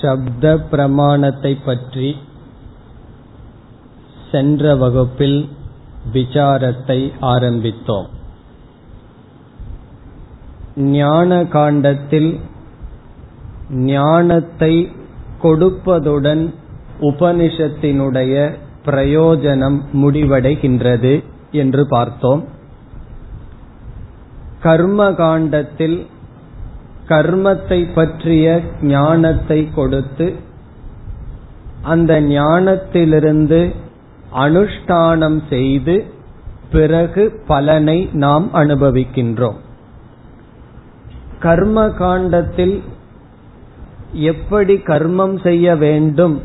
சப்த பிரமாணத்தை பற்றி சென்ற வகுப்பில் விசாரத்தை ஆரம்பித்தோம். ஞான காண்டத்தில் ஞானத்தை கொடுப்பதுடன் உபனிஷத்தினுடைய பிரயோஜனம் முடிவடைகின்றது என்று பார்த்தோம். கர்ம காண்டத்தில் கர்மத்தை பற்றிய ஞானத்தை கொடுத்து அந்த ஞானத்திலிருந்து அனுஷ்டானம் செய்து பிறகு பலனை நாம் அனுபவிக்கின்றோம். கர்ம காண்டத்தில் எப்படி கர்மம் செய்ய வேண்டும்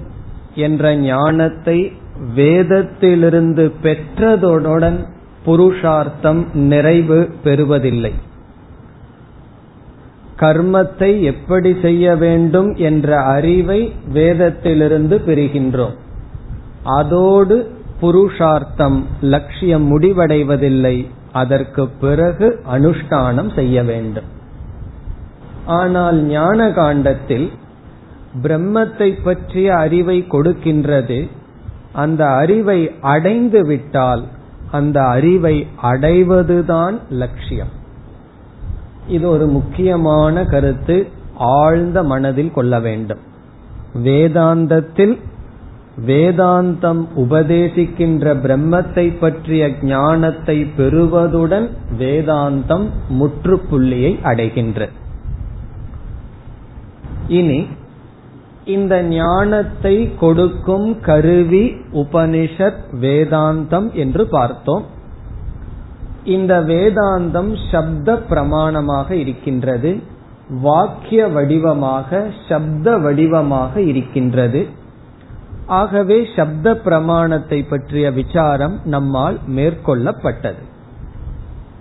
என்ற ஞானத்தை வேதத்திலிருந்து பெற்றதுடன் புருஷார்த்தம் நிறைவு பெறுவதில்லை. கர்மத்தை எப்படி செய்ய வேண்டும் என்ற அறிவை வேதத்திலிருந்து பெறுகின்றோம். அதோடு புருஷார்த்தம் லட்சியம் முடிவடைவதில்லை. அதற்கு பிறகு அனுஷ்டானம் செய்ய வேண்டும். ஆனால் ஞான காண்டத்தில் பிரம்மத்தை பற்றிய அறிவை கொடுக்கின்றது. அந்த அறிவை அடைந்து விட்டால் அந்த அறிவை அடைவதுதான் லட்சியம். இது ஒரு முக்கியமான கருத்து ஆழ்ந்த மனதில் கொள்ள வேண்டும். வேதாந்தத்தில் வேதாந்தம் உபதேசிக்கின்ற பிரம்மத்தை பற்றிய ஞானத்தை பெறுவதுடன் வேதாந்தம் முற்றுப்புள்ளியை அடைகின்ற. இனி இந்த ஞானத்தை கொடுக்கும் கருவி உபனிஷத் வேதாந்தம் என்று பார்த்தோம். இந்த வேதாந்தம் சப்த பிரமாணமாக இருக்கின்றது. வாக்கிய வடிவமாக சப்த வடிவமாக இருக்கின்றது. ஆகவே சப்த பிரமாணத்தை பற்றிய விசாரம் நம்மால் மேற்கொள்ளப்பட்டது.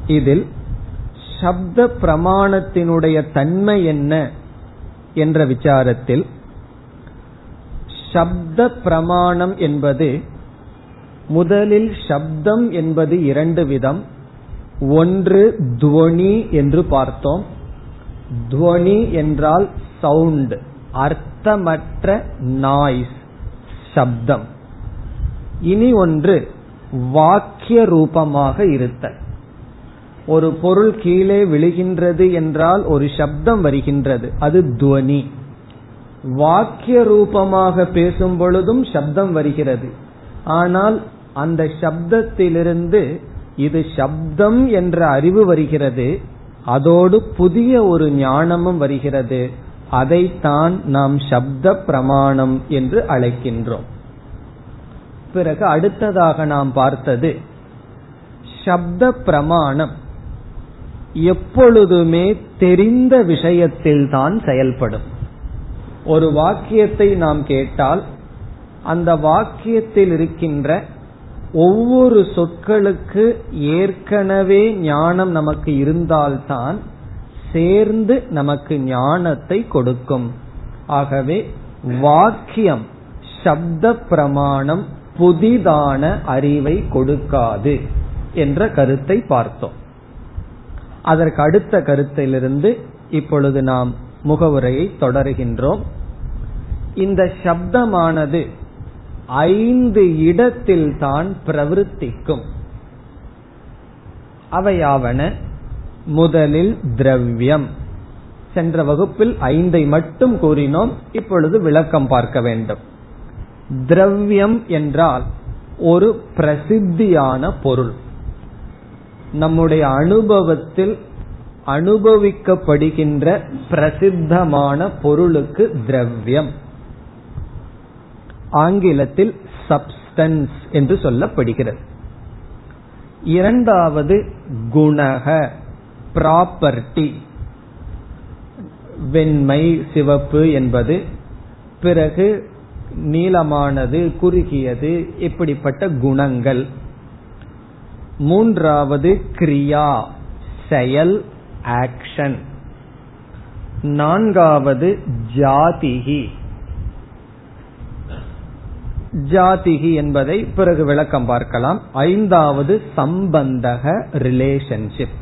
இதில் சப்த பிரமாணத்தினுடைய தன்மை என்ன என்ற விசாரத்தில் சப்த பிரமாணம் என்பது முதலில் சப்தம் என்பது இரண்டு விதம் ஒன்று துவனி என்று பார்த்தோம். துவனி என்றால் சவுண்ட் அர்த்தமற்ற நாய்ஸ் சப்தம். இனி ஒன்று வாக்கிய ரூபமாக இருத்தல். ஒரு பொருள் கீழே விழுகின்றது என்றால் ஒரு சப்தம் வருகின்றது அது துவனி. வாக்கிய ரூபமாக பேசும் பொழுதும் சப்தம் வருகிறது. ஆனால் அந்த சப்தத்திலிருந்து இது சப்தம் என்ற அறிவு வருகிறது. அதோடு புதிய ஒரு ஞானமும் வருகிறது. அதைத்தான் நாம் சப்த பிரமாணம் என்று அழைக்கின்றோம். பிறகு அடுத்ததாக நாம் பார்த்தது சப்த பிரமாணம் எப்பொழுதுமே தெரிந்த விஷயத்தில் தான் செயல்படும். ஒரு வாக்கியத்தை நாம் கேட்டால் அந்த வாக்கியத்தில் இருக்கின்ற ஒவ்வொரு சொற்களுக்கு ஏற்கனவே ஞானம் நமக்கு இருந்தால்தான் சேர்ந்து நமக்கு ஞானத்தை கொடுக்கும். ஆகவே வாக்கியம் சப்த பிரமாணம் புதிதான அறிவை கொடுக்காது என்ற கருத்தை பார்த்தோம். அதற்கு அடுத்த கருத்திலிருந்து இப்பொழுது நாம் முகவுரையை தொடர்கின்றோம். இந்த சப்தமானது ஐந்து இடத்தில் தான் பிரவருத்திக்கும். அவையாவன முதலில் திரவியம். சென்ற வகுப்பில் ஐந்தை மட்டும் கூறினோம் இப்பொழுது விளக்கம் பார்க்க வேண்டும். திரவியம் என்றால் ஒரு பிரசித்தியான பொருள். நம்முடைய அனுபவத்தில் அனுபவிக்கப்படுகின்ற பிரசித்தமான பொருளுக்கு திரவியம். ஆங்கிலத்தில் சப்ஸ்டன்ஸ் என்று சொல்லப்படுகிறது. இரண்டாவது குணக ப்ராப்பர்ட்டி வெண்மை சிவப்பு என்பது பிறகு நீளமானது குறுகியது இப்படிப்பட்ட குணங்கள். மூன்றாவது கிரியா செயல் ஆக்ஷன் நான்காவது ஜாதிகி. ஜாதிகி என்பதை பிறகு விளக்கம் பார்க்கலாம். ஐந்தாவது சம்பந்தக ரிலேஷன்ஷிப்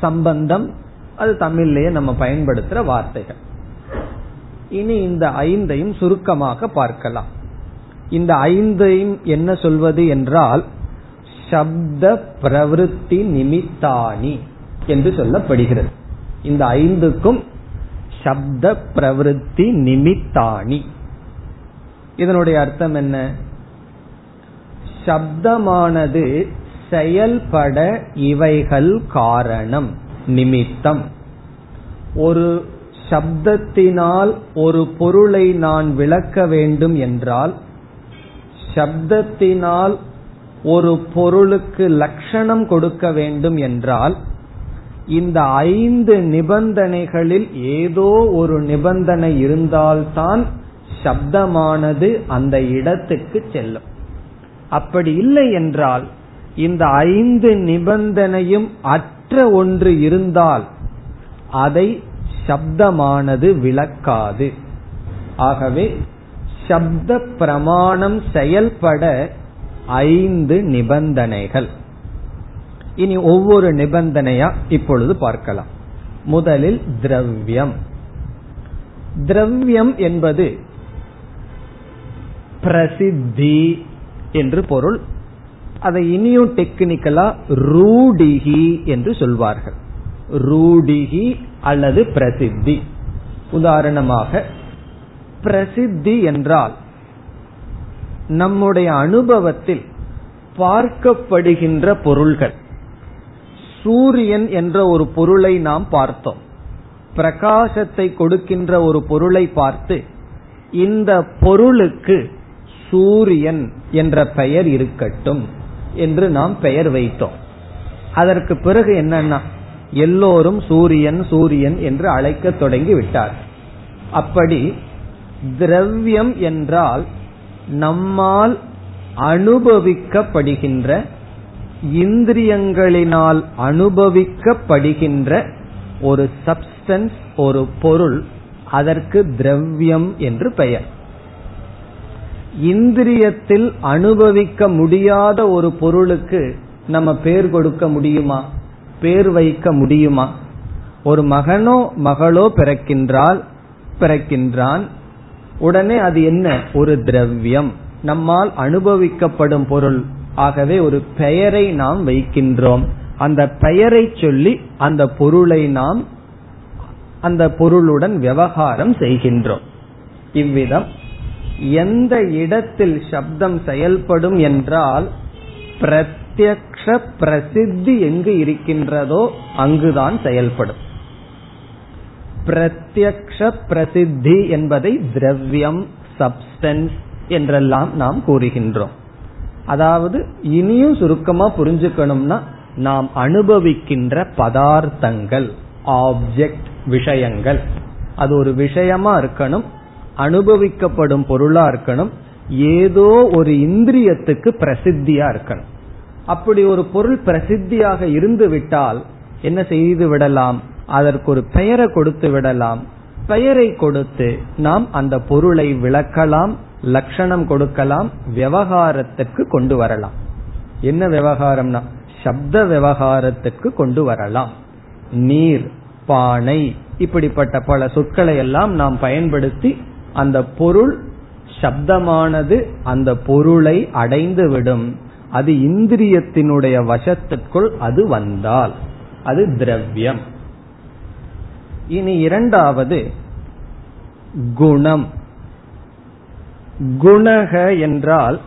சம்பந்தம் அது தமிழ்லயே நம்ம பயன்படுத்துற வார்த்தைகள். இனி இந்த ஐந்தையும் சுருக்கமாக பார்க்கலாம். இந்த ஐந்தையும் என்ன சொல்வது என்றால் சப்த பிரவருத்தி நிமித்தானி என்று சொல்லப்படுகிறது. இந்த ஐந்துக்கும் சப்த பிரவருத்தி நிமித்தானி இதனுடைய அர்த்தம் என்ன? சப்தமானது செயல்பட இவைகள் காரணம் நிமித்தம். ஒரு சப்தத்தினால் ஒரு பொருளை நான் விளக்க வேண்டும் என்றால் சப்தத்தினால் ஒரு பொருளுக்கு லட்சணம் கொடுக்க வேண்டும் என்றால் இந்த ஐந்து நிபந்தனைகளில் ஏதோ ஒரு நிபந்தனை இருந்தால்தான் சப்தமானது அந்த இடத்துக்கு செல்லும். அப்படி இல்லை என்றால் இந்த ஐந்து நிபந்தனையும் அற்ற ஒன்று இருந்தால் அதை சப்தமானது விளக்காது. ஆகவே சப்த பிரமாணம் செயல்பட ஐந்து நிபந்தனைகள். இனி ஒவ்வொரு நிபந்தனையா இப்பொழுது பார்க்கலாம். முதலில் திரவியம். திரவியம் என்பது பிரசித்தி என்று பொருள். அதை இனியும் டெக்னிக்கலா ரூடிகி என்று சொல்வார்கள். ரூடிகி அல்லது பிரசித்தி. உதாரணமாக பிரசித்தி என்றால் நம்முடைய அனுபவத்தில் பார்க்கப்படுகின்ற பொருள்கள். சூரியன் என்ற ஒரு பொருளை நாம் பார்த்தோம். பிரகாசத்தை கொடுக்கின்ற ஒரு பொருளை பார்த்து இந்த பொருளுக்கு சூரியன் என்ற பெயர் இருக்கட்டும் என்று நாம் பெயர் வைத்தோம். அதற்கு பிறகு என்னன்னா எல்லோரும் சூரியன் சூரியன் என்று அழைக்க தொடங்கி விட்டார். அப்படி திரவியம் என்றால் நம்மால் அனுபவிக்கப்படுகின்ற இந்திரியங்களினால் அனுபவிக்கப்படுகின்ற ஒரு சப்ஸ்டன்ஸ் ஒரு பொருள் அதற்கு திரவியம் என்று பெயர். இந்திரியத்தில் அனுபவிக்க முடியாத ஒரு பொருளுக்கு நம்ம பேர் கொடுக்க முடியுமா? பேர் வைக்க முடியுமா? ஒரு மகனோ மகளோ பிறக்கின்றால் பிறக்கின்றான். உடனே அது என்ன? ஒரு திரவியம். நம்மால் அனுபவிக்கப்படும் பொருள். ஆகவே ஒரு பெயரை நாம் வைக்கின்றோம். அந்த பெயரை சொல்லி அந்த பொருளை நாம் அந்த பொருளுடன் விவகாரம் செய்கின்றோம். இவ்விதம் எந்த இடத்தில் சப்தம் செயல்படும் என்றால் பிரத்யக்ஷ பிரசித்தி எங்கு இருக்கின்றதோ அங்குதான் செயல்படும். பிரத்யக்ஷ பிரசித்தி என்பதை திரவியம் சப்ஸ்டன்ஸ் என்றெல்லாம் நாம் கூறுகின்றோம். அதாவது இனியும் சுருக்கமா புரிஞ்சுக்கணும்னா நாம் அனுபவிக்கின்ற பதார்த்தங்கள் ஆப்ஜெக்ட் விஷயங்கள். அது ஒரு விஷயமா இருக்கணும் அனுபவிக்கப்படும் பொருளா இருக்கணும். ஏதோ ஒரு இந்திரியத்துக்கு பிரசித்தியா இருக்கணும். அப்படி ஒரு பொருள் பிரசித்தியாக இருந்து விட்டால் என்ன செய்து விடலாம்? அதற்கு ஒரு பெயரை கொடுத்து விடலாம். பெயரை கொடுத்து நாம் அந்த பொருளை விளக்கலாம் லட்சணம் கொடுக்கலாம் விவகாரத்துக்கு கொண்டு வரலாம். என்ன விவகாரம்னா? சப்த விவகாரத்துக்கு கொண்டு வரலாம். நீர் பானை இப்படிப்பட்ட பல சொற்களை எல்லாம் நாம் பயன்படுத்தி அந்த பொருள் சப்தமானது அந்த பொருளை அடைந்து விடும் அது இந்திரியத்தினுடைய வசத்திற்குள் அது வந்தால். அது திரவியம். இனி இரண்டாவது குணம். குணக என்றால்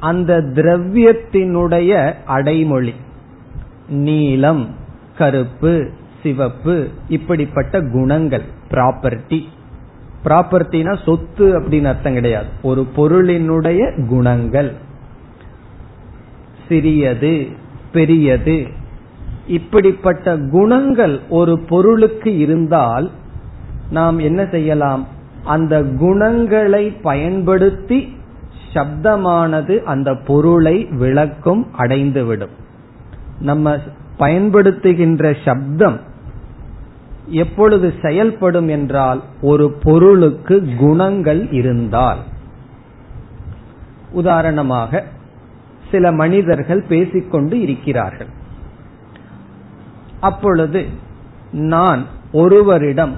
அந்த திரவியத்தினுடைய அடைமொழி. நீலம் கருப்பு சிவப்பு இப்படிப்பட்ட குணங்கள் ப்ராப்பர்ட்டி ப்ராப்பர்ட்டினா சொத்து அப்படின்னு அர்த்தம் கிடையாது. ஒரு பொருளினுடைய குணங்கள். சிறியது பெரியது. இப்படிப்பட்ட குணங்கள் ஒரு பொருளுக்கு இருந்தால் நாம் என்ன செய்யலாம்? அந்த குணங்களை பயன்படுத்தி சப்தமானது அந்த பொருளை விளக்கும் அடைந்துவிடும். நம்ம பயன்படுத்துகின்ற சப்தம் எப்பொழுது செயல்படும் என்றால் ஒரு பொருளுக்கு குணங்கள் இருந்தால். உதாரணமாக சில மனிதர்கள் பேசிக்கொண்டு இருக்கிறார்கள். அப்பொழுது நான் ஒருவரிடம்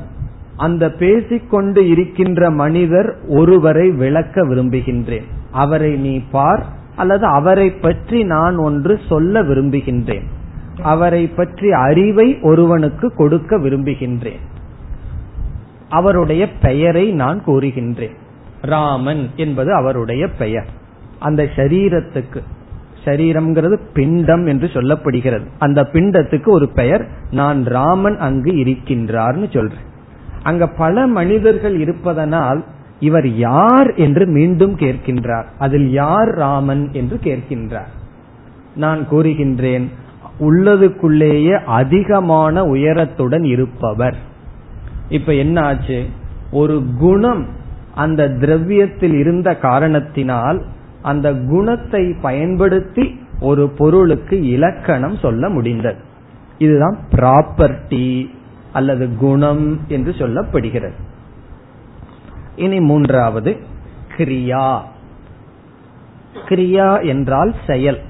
அந்த பேசிக்கொண்டு இருக்கின்ற மனிதர் ஒருவரை விளக்க விரும்புகின்றேன். அவரை நீ பார் அல்லது அவரை பற்றி நான் ஒன்று சொல்ல விரும்புகின்றேன். அவரை பற்றி அறிவை ஒருவனுக்கு கொடுக்க விரும்புகின்றேன். அவருடைய பெயரை நான் கூறுகின்றேன். ராமன் என்பது அவருடைய பெயர். அந்த சரீரத்துக்கு சரீரம்ங்கிறது பிண்டம் என்று சொல்லப்படுகிறது. அந்த பிண்டத்துக்கு ஒரு பெயர் நான் ராமன் அங்கு இருக்கின்றார்னு சொல்றேன். அங்க பல மனிதர்கள் இருப்பதனால் இவர் யார் என்று மீண்டும் கேட்கின்றார். அதில் யார் ராமன் என்று கேட்கின்றார். நான் கூறுகின்றேன் உள்ளதுக்குள்ளேயே அதிகமான உயரத்துடன் இருப்பவர். இப்ப என்ன ஆச்சு? ஒரு குணம் அந்த திரவியத்தில் இருந்த காரணத்தினால் அந்த குணத்தை பயன்படுத்தி ஒரு பொருளுக்கு இலக்கணம் சொல்ல முடிந்தது. இதுதான் ப்ராப்பர்ட்டி அல்லது குணம் என்று சொல்லப்படுகிறது. இனி மூன்றாவது கிரியா. கிரியா என்றால் செயல்.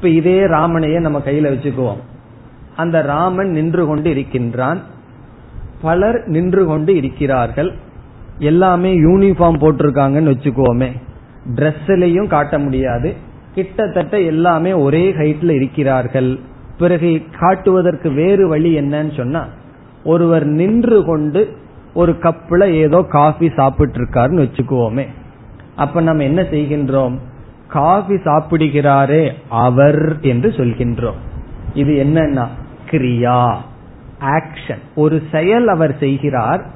இப்ப இதே ராமனையே நம்ம கையில வச்சுக்குவோம். அந்த ராமன் நின்று கொண்டு இருக்கின்றான். பலர் நின்று கொண்டு இருக்கிறார்கள். எல்லாமே யூனிஃபார்ம் போட்டிருக்காங்கன்னு வச்சுக்கோமே ட்ரெஸ்லையும் காட்ட முடியாது. கிட்டத்தட்ட எல்லாமே ஒரே ஹைட்ல இருக்கிறார்கள். பிறகு காட்டுவதற்கு வேறு வழி என்னன்னு சொன்னா ஒருவர் நின்று கொண்டு ஒரு கப்ல ஏதோ காஃபி சாப்பிட்டு இருக்காருன்னு வச்சுக்குவோமே. அப்ப நம்ம என்ன செய்கின்றோம்? காஃபி சாப்பிடுகிறாரே அவர் என்று சொல்கின்றோம். இது என்னன்னா? கிரியா ஆக்ஷன் ஒரு செயல் அவர் செய்கிறார்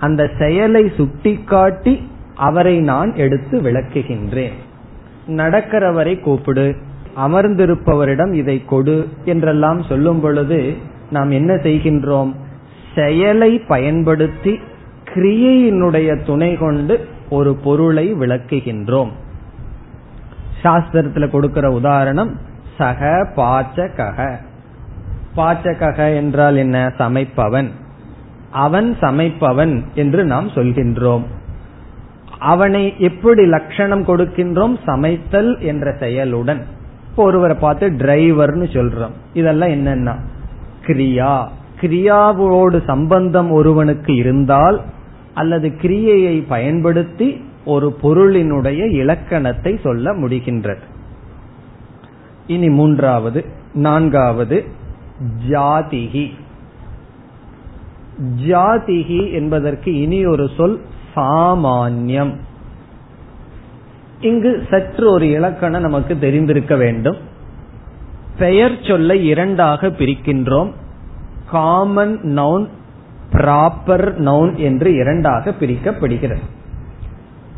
அந்த செயலை சுட்டிக்காட்டி அவரை நான் எடுத்து விளக்குகின்றேன். நடக்கிறவரை கூப்பிடு அமர்ந்திருப்பவரிடம் இதை கொடு என்றெல்லாம் சொல்லும் பொழுது நாம் என்ன செய்கின்றோம்? செயலை பயன்படுத்தி கிரியையினுடைய துணை கொண்டு ஒரு பொருளை விளக்குகின்றோம். சாஸ்திரத்துல கொடுக்கிற உதாரணம் சக பாச்சக பாச்சக என்றால் என்ன? சமைப்பவன். அவன் சமைப்பவன் என்று நாம் சொல்கின்றோம். அவனை எப்படி லட்சணம் கொடுக்கின்றோம்? சமைத்தல் என்ற செயலுடன். இப்போ ஒருவரை பார்த்து டிரைவர்னு சொல்றோம். இதெல்லாம் என்னன்னா? கிரியா. கிரியாவோடு சம்பந்தம் ஒருவனுக்கு இருந்தால் அல்லது கிரியையை பயன்படுத்தி ஒரு பொருளினுடைய இலக்கணத்தை சொல்ல முடிகின்றது. இனி மூன்றாவது நான்காவது ஜாதிகி ஜாதிகி என்பதற்கு இனி ஒரு சொல் சாமான்யம். இங்கு சற்று ஒரு இலக்கணம் நமக்கு தெரிந்திருக்க வேண்டும். பெயர் சொல்லை இரண்டாக பிரிக்கின்றோம். காமன் நவுன் ப்ராப்பர் நவுன் என்று இரண்டாக பிரிக்கப்படுகிறது.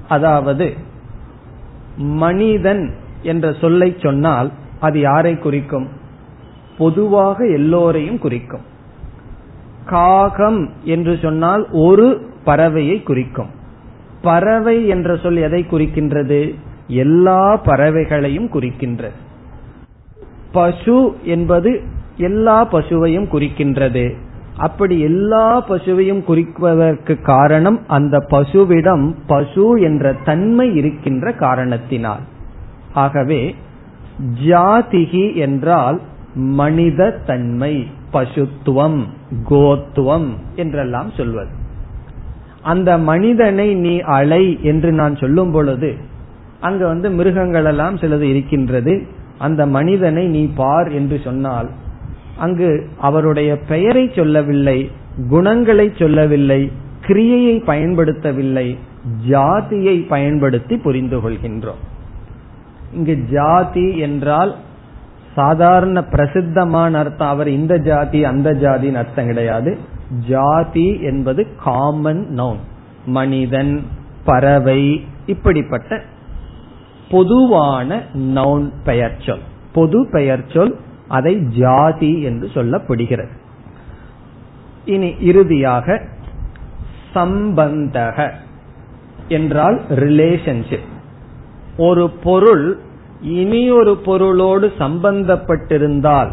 அதாவது மனிதன் என்ற சொல்லை சொன்னால் அது யாரை குறிக்கும்? பொதுவாக எல்லோரையும் குறிக்கும். காகம் என்று சொன்னால் ஒரு பறவையை குறிக்கும். பறவை என்ற சொல் எதை குறிக்கின்றது? எல்லா பறவைகளையும் குறிக்கின்றது. பசு என்பது எல்லா பசுவையும் குறிக்கின்றது. அப்படி எல்லா பசுவையும் குறிப்பதற்கு காரணம் அந்த பசுவிடம் பசு என்ற தன்மை இருக்கின்ற காரணத்தினால். ஆகவே ஜாதிகி என்றால் மனித தன்மை பசுத்துவம் கோத்துவம் என்றெல்லாம் சொல்வது. அந்த மனிதனை நீ அலை என்று நான் சொல்லும் பொழுது அங்க வந்து மிருகங்கள் எல்லாம் சிலது இருக்கின்றது. அந்த மனிதனை நீ பார் என்று சொன்னால் அங்கு அவருடைய பெயரை சொல்லவில்லை குணங்களை சொல்லவில்லை கிரியையை பயன்படுத்தவில்லை ஜாதியை பயன்படுத்தி புரிந்து கொள்கின்றோம். இங்கு ஜாதி என்றால் சாதாரண பிரசித்தமான அர்த்தம். அவர் இந்த ஜாதி அந்த ஜாதின்னு அர்த்தம் கிடையாது. ஜாதி என்பது காமன் நவுன் மனிதன் பறவை இப்படிப்பட்ட பொதுவான நவுன் பெயர் சொல் பொது பெயர் சொல் அதை ஜாதி என்று சொல்லப்படுகிறது. இனி இறுதியாக சம்பந்தக என்றால் ரிலேஷன்ஷிப் ஒரு பொருள் இனி ஒரு பொருளோடு சம்பந்தப்பட்டிருந்தால்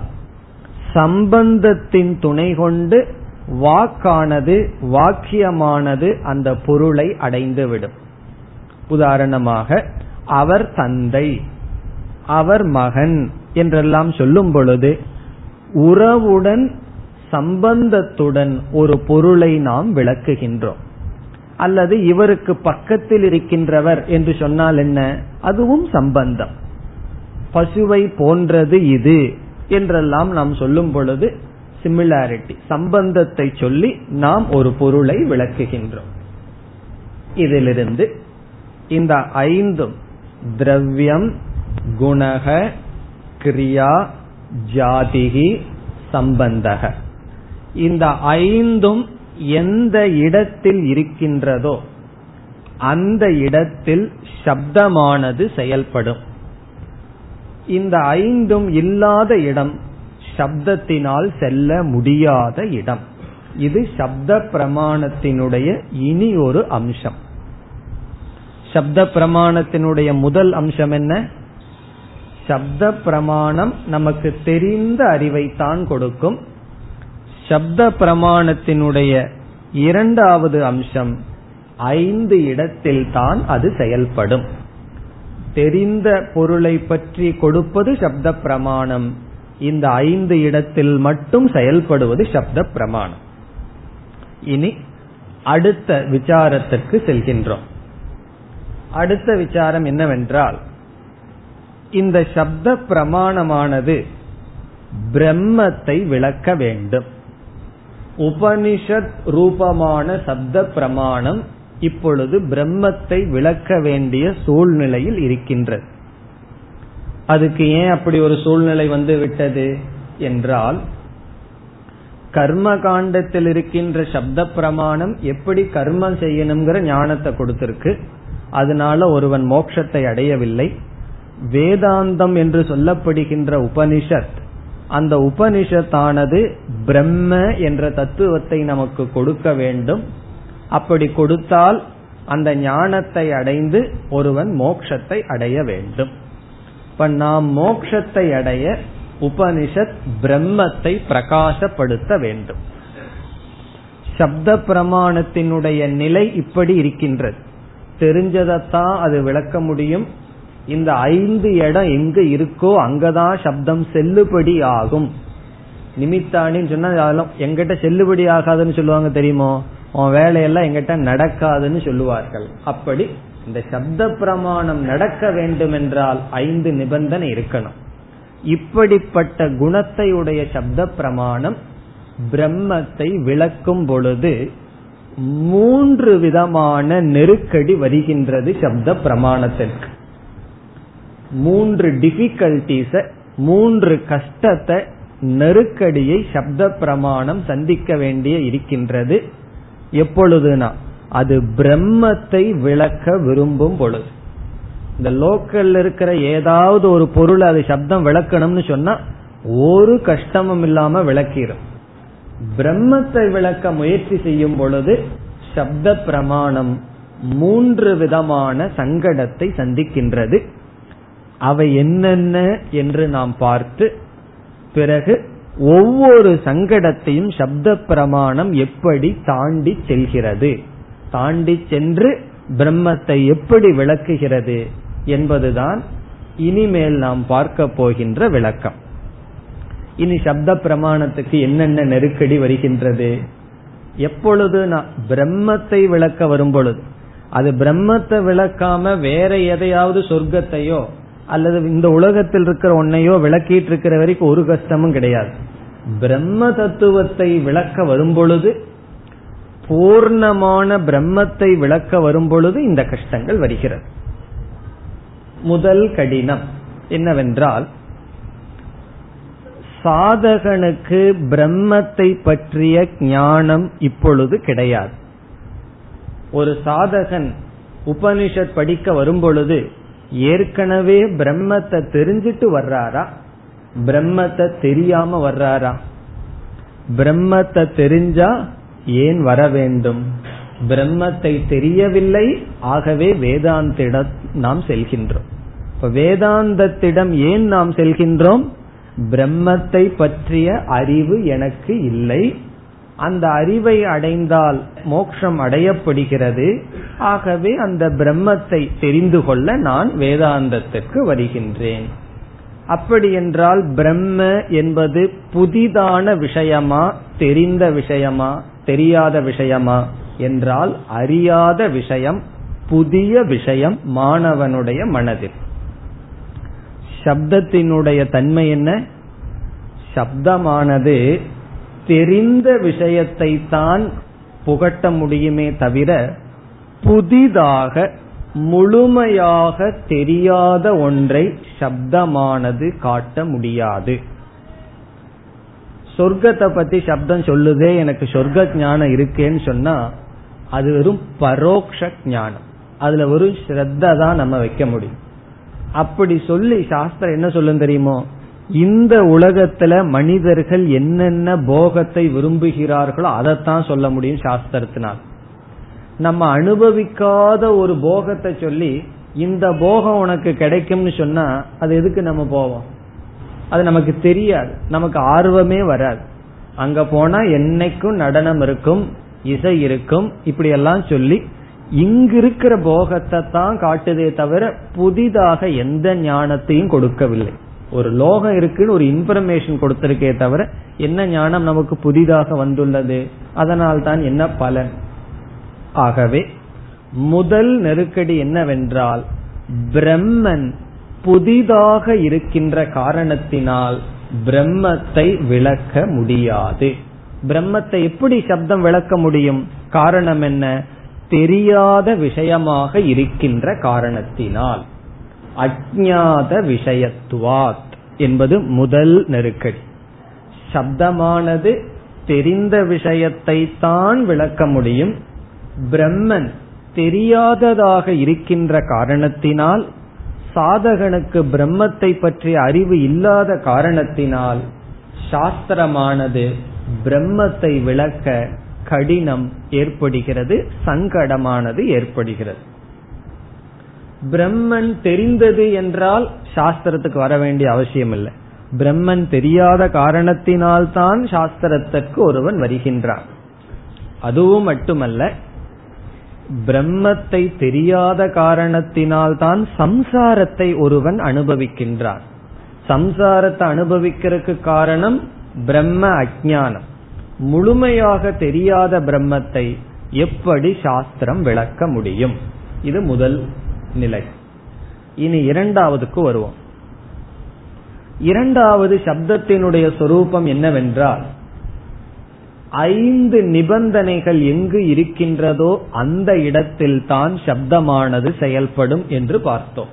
சம்பந்தத்தின் துணை கொண்டு வாக்கானது வாக்கியமானது அந்த பொருளை அடைந்துவிடும். உதாரணமாக அவர் தந்தை அவர் மகன் என்றெல்லாம் சொல்லும் பொழுது உறவுடன் சம்பந்தத்துடன் ஒரு பொருளை நாம் விளக்குகின்றோம். அல்லது இவருக்கு பக்கத்தில் இருக்கின்றவர் என்று சொன்னால் என்ன? அதுவும் சம்பந்தம். பசுவை போன்றது இது என்றெல்லாம் நாம் சொல்லும் பொழுது சிமிலாரிட்டி சம்பந்தத்தை சொல்லி நாம் ஒரு பொருளை விளக்குகின்றோம். இதிலிருந்து இந்த ஐந்தும் திரவியம் குணக கிரியா ஜாதிகி சம்பந்தக. இந்த ஐந்தும் எந்த இடத்தில் இருக்கின்றதோ அந்த இடத்தில் சப்தமானது செயல்படும். இந்த ஐந்தும் இல்லாத இடம் சப்தத்தினால் செல்ல முடியாத இடம். இது சப்த பிரமாணத்தினுடைய இனி ஒரு அம்சம். சப்த பிரமாணத்தினுடைய முதல் அம்சம் என்ன? சப்த பிரமாணம் நமக்கு தெரிந்த அறிவைத்தான் கொடுக்கும். சப்த பிரமாணத்தினுடைய இரண்டாவது அம்சம் ஐந்து இடத்தில் தான் அது செயல்படும். தெரிந்த பொருளை பற்றி கொடுப்பது சப்த பிரமாணம் இந்த ஐந்து இடத்தில் மட்டும் செயல்படுவது சப்த பிரமாணம் இனி அடுத்த விசாரத்திற்கு செல்கின்றோம். அடுத்த விசாரம் என்னவென்றால் இந்த சப்த பிரமாணமானது பிரம்மத்தை விளக்க வேண்டும். உபனிஷத் ரூபமான சப்த பிரமாணம் இப்பொழுது பிரம்மத்தை விளக்க வேண்டிய சூழ்நிலையில் இருக்கின்றது. அதுக்கு ஏன் அப்படி ஒரு சூழ்நிலை வந்து விட்டது என்றால் கர்ம காண்டத்தில் இருக்கின்ற சப்த பிரமாணம் எப்படி கர்மம் செய்யணுங்கிற ஞானத்தை கொடுத்திருக்கு. அதனால ஒருவன் மோட்சத்தை அடையவில்லை. வேதாந்தம் என்று சொல்லப்படுகின்ற உபனிஷத் அந்த உபனிஷத்தானது பிரம்ம என்ற தத்துவத்தை நமக்கு கொடுக்க வேண்டும். அப்படி கொடுத்தால் அந்த ஞானத்தை அடைந்து ஒருவன் மோக்ஷத்தை அடைய வேண்டும். இப்ப நாம் மோக்ஷத்தை அடைய உபனிஷத் பிரம்மத்தை பிரகாசப்படுத்த வேண்டும். சப்த பிரமாணத்தினுடைய நிலை இப்படி இருக்கின்றது. தெரிஞ்சதைத்தான் அது விளக்க முடியும். இந்த ஐந்து இடம் எங்க இருக்கோ அங்கதான் சப்தம் செல்லுபடி ஆகும். நிமித்தானின்னு சொன்னா அதெல்லாம் எங்கிட்ட செல்லுபடி ஆகாதுன்னு சொல்லுவாங்க தெரியுமோ? உன் வேலையெல்லாம் எங்கிட்ட நடக்காதுன்னு சொல்லுவார்கள். அப்படி இந்த சப்த பிரமாணம் நடக்க வேண்டும் என்றால் ஐந்து நிபந்தனை இருக்கணும். இப்படிப்பட்ட குணத்தை உடைய சப்த பிரமாணம் பிரம்மத்தை விளக்கும் பொழுது மூன்று விதமான நெருக்கடி வருகின்றது சப்த பிரமாணத்திற்கு. மூன்று டிபிகல்டிஸ மூன்று கஷ்டத்தை நெருக்கடியை சப்த பிரமாணம் சந்திக்க வேண்டிய இருக்கின்றது. எப்பொழுதுனா அது பிரம்மத்தை விளக்க விரும்பும் பொழுது. இந்த லோக்கல்ல இருக்கிற ஏதாவது ஒரு பொருள் அது சப்தம் விளக்கணும்னு சொன்னா ஒரு கஷ்டமும் இல்லாம விளக்கிடும் பிரம்மத்தை விளக்க முயற்சி செய்யும் பொழுது சப்த பிரமாணம் மூன்று விதமான சங்கடத்தை சந்திக்கின்றது. அவை என்னென்ன என்று நாம் பார்த்து பிறகு ஒவ்வொரு சங்கடத்தையும் சப்த பிரமாணம் எப்படி தாண்டி செல்கிறது? தாண்டி சென்று பிரம்மத்தை எப்படி விளக்குகிறது என்பதுதான் இனிமேல் நாம் பார்க்க போகின்ற விளக்கம். இனி சப்த பிரமாணத்துக்கு என்னென்ன நெருக்கடி வருகின்றது? எப்பொழுது நான் பிரம்மத்தை விளக்க வரும் பொழுது அது பிரம்மத்தை விளக்காம வேற எதையாவது சொர்க்கத்தையோ அல்லது இந்த உலகத்தில் இருக்கிற ஒன்னையோ விளக்கிட்டு இருக்கிற வரைக்கும் ஒரு கஷ்டமும் கிடையாது. பிரம்ம தத்துவத்தை விளக்க வரும்பொழுது பூர்ணமான பிரம்மத்தை விளக்க வரும்பொழுது இந்த கஷ்டங்கள் வருகிறது. முதல் கடினம் என்னவென்றால் சாதகனுக்கு பிரம்மத்தை பற்றிய ஞானம் இப்பொழுது கிடையாது. ஒரு சாதகன் உபனிஷத் படிக்க வரும்பொழுது ஏற்கனவே பிரம்மத்தை தெரிஞ்சிட்டு வர்றாரா? பிரம்மத்தை தெரியாம வர்றாரா? பிரம்மத்தை தெரிஞ்சா ஏன் வர வேண்டும்? பிரம்மத்தை தெரியவில்லை ஆகவே வேதாந்திடம் நாம் செல்கின்றோம். இப்ப வேதாந்தத்திடம் ஏன் நாம் செல்கின்றோம்? பிரம்மத்தை பற்றிய அறிவு எனக்கு இல்லை. அந்த அறிவை அடைந்தால் மோட்சம் அடையப்படுகிறது. ஆகவே அந்த பிரம்மத்தை தெரிந்து கொள்ள நான் வேதாந்தத்திற்கு வருகின்றேன். அப்படி என்றால் பிரம்ம என்பது புதிதான விஷயமா தெரிந்த விஷயமா தெரியாத விஷயமா என்றால் அறியாத விஷயம் புதிய விஷயம் மாணவனுடைய மனதில். சப்தத்தினுடைய தன்மை என்ன? சப்தமானது தெரிந்த விஷயத்தை தான் புகட்ட முடியுமே தவிர புதிதாக முழுமையாக தெரியாத ஒன்றை சப்தமானது காட்ட முடியாது. சொர்க்கத்தை பத்தி சப்தம் சொல்லுதே எனக்கு சொர்க்க ஞானம் இருக்கேன்னு சொன்னா அது வெறும் பரோக்ஷ ஞானம். அதுல ஒரு ஸ்ரத்த தான் நம்ம வைக்க முடியும். அப்படி சொல்லி சாஸ்திரம் என்ன சொல்லும் தெரியுமோ? இந்த உலகத்துல மனிதர்கள் என்னென்ன போகத்தை விரும்புகிறார்களோ அதைத்தான் சொல்ல முடியும் சாஸ்திரத்தினால். நம்ம அனுபவிக்காத ஒரு போகத்தை சொல்லி இந்த போகம் உனக்கு கிடைக்கும்னு சொன்னா அது எதுக்கு நம்ம போவோம்? அது நமக்கு தெரியாது. நமக்கு ஆர்வமே வராது. அங்க போனா என்னைக்கும் நடனம் இருக்கும் இசை இருக்கும் இப்படி எல்லாம் சொல்லி இங்க இருக்கிற போகத்தை தான் காட்டுதே தவிர புதிதாக எந்த ஞானத்தையும் கொடுக்கவில்லை. ஒரு லோகம் இருக்குன்னு ஒரு இன்ஃபர்மேஷன் கொடுத்திருக்கே தவிர என்ன ஞானம் நமக்கு புதிதாக வந்துள்ளது? அதனால் தான் என்ன பலன்? ஆகவே முதல் நெருக்கடி என்னவென்றால் பிரம்மன் புதிதாக இருக்கின்ற காரணத்தினால் பிரம்மத்தை விளக்க முடியாது. பிரம்மத்தை எப்படி சப்தம் விளக்க முடியும்? காரணம் என்ன? தெரியாத விஷயமாக இருக்கின்ற காரணத்தினால். அஜாத விஷயத்துவாத் என்பது முதல் நெருக்கடி. சப்தமானது தெரிந்த விஷயத்தை தான் விளக்க முடியும். பிரம்மன் தெரியாததாக இருக்கின்ற காரணத்தினால் சாதகனுக்கு பிரம்மத்தை பற்றிய அறிவு இல்லாத காரணத்தினால் சாஸ்திரமானது பிரம்மத்தை விளக்க கடினம் ஏற்படுகிறது சங்கடமானது ஏற்படுகிறது. பிரம்மன் தெரிந்தது என்றால் சாஸ்திரத்துக்கு வர வேண்டிய அவசியம் இல்லை பிரம்மன் தெரியாத காரணத்தினால்தான் சாஸ்திரத்திற்கு ஒருவன் வருகின்றான். அதுவும் மட்டுமல்ல பிரம்மத்தை தெரியாத காரணத்தினால்தான் சம்சாரத்தை ஒருவன் அனுபவிக்கின்றான். சம்சாரத்தை அனுபவிக்கிறதுக்கு காரணம் பிரம்ம அஜானம் முழுமையாக தெரியாத பிரம்மத்தை எப்படி சாஸ்திரம் விளக்க முடியும்? இது முதல் நிலை. இனி இரண்டாவதுக்கு வருவோம். இரண்டாவது சப்தத்தினுடைய சொரூபம் என்னவென்றால் ஐந்து நிபந்தனைகள் எங்கு இருக்கின்றதோ அந்த இடத்தில் தான் சப்தமானது செயல்படும் என்று பார்த்தோம்.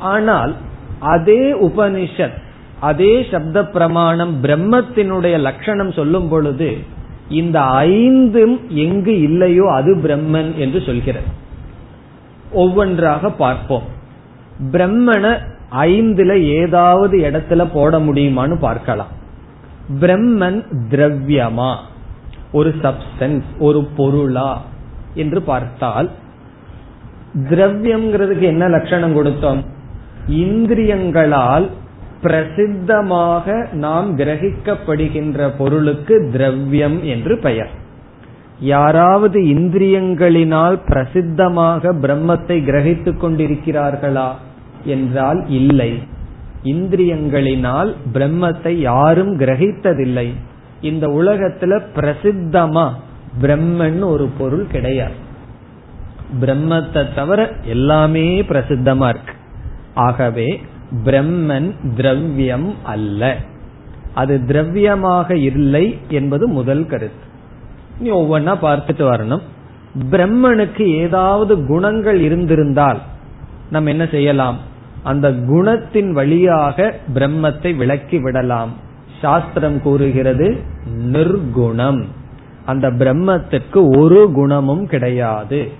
ஆனால் அதே உபனிஷத் அதே சப்த பிரமாணம் பிரம்மத்தினுடைய லட்சணம் சொல்லும் பொழுது இந்த ஐந்தும் எங்கு இல்லையோ அது பிரம்மன் என்று சொல்கிறது. ஒவ்வொன்றாக பார்ப்போம். பிரம்மனை ஐந்துல ஏதாவது இடத்துல போட முடியுமான்னு பார்க்கலாம். பிரம்மன் திரவியமா? ஒரு சப்ஸ்டன்ஸ் ஒரு பொருளா? என்று பார்த்தால் திரவியம்ங்கிறதுக்கு என்ன லட்சணம் கொடுத்தோம்? இந்திரியங்களால் பிரசித்தமாக நாம் கிரகிக்கப்படுகின்ற பொருளுக்கு திரவியம் என்று பெயர். யாராவது இந்திரியங்களினால் பிரசித்தமாக பிரம்மத்தை கிரகித்துக் கொண்டிருக்கிறார்களா என்றால் இல்லை. இந்திரியங்களினால் பிரம்மத்தை யாரும் கிரகித்ததில்லை. இந்த உலகத்துல பிரசித்தமா பிரம்மன் ஒரு பொருள் கிடையாது. பிரம்மத்தை தவிர எல்லாமே பிரசித்தமா இருக்கு. ஆகவே பிரம்மன் திரவியம் அல்ல. அது திரவியமாக இல்லை என்பது முதல் கருத்து. நீ ஒவ்வொன்னா பார்த்துட்டு வரணும். பிரம்மனுக்கு ஏதாவது குணங்கள் இருந்திருந்தால் நம்ம என்ன செய்யலாம்? அந்த குணத்தின் வழியாக பிரம்மத்தை விளக்கி விடலாம். சாஸ்திரம் கூறுகிறது நிர்குணம். அந்த பிரம்மத்துக்கு ஒரு குணமும் கிடையாது.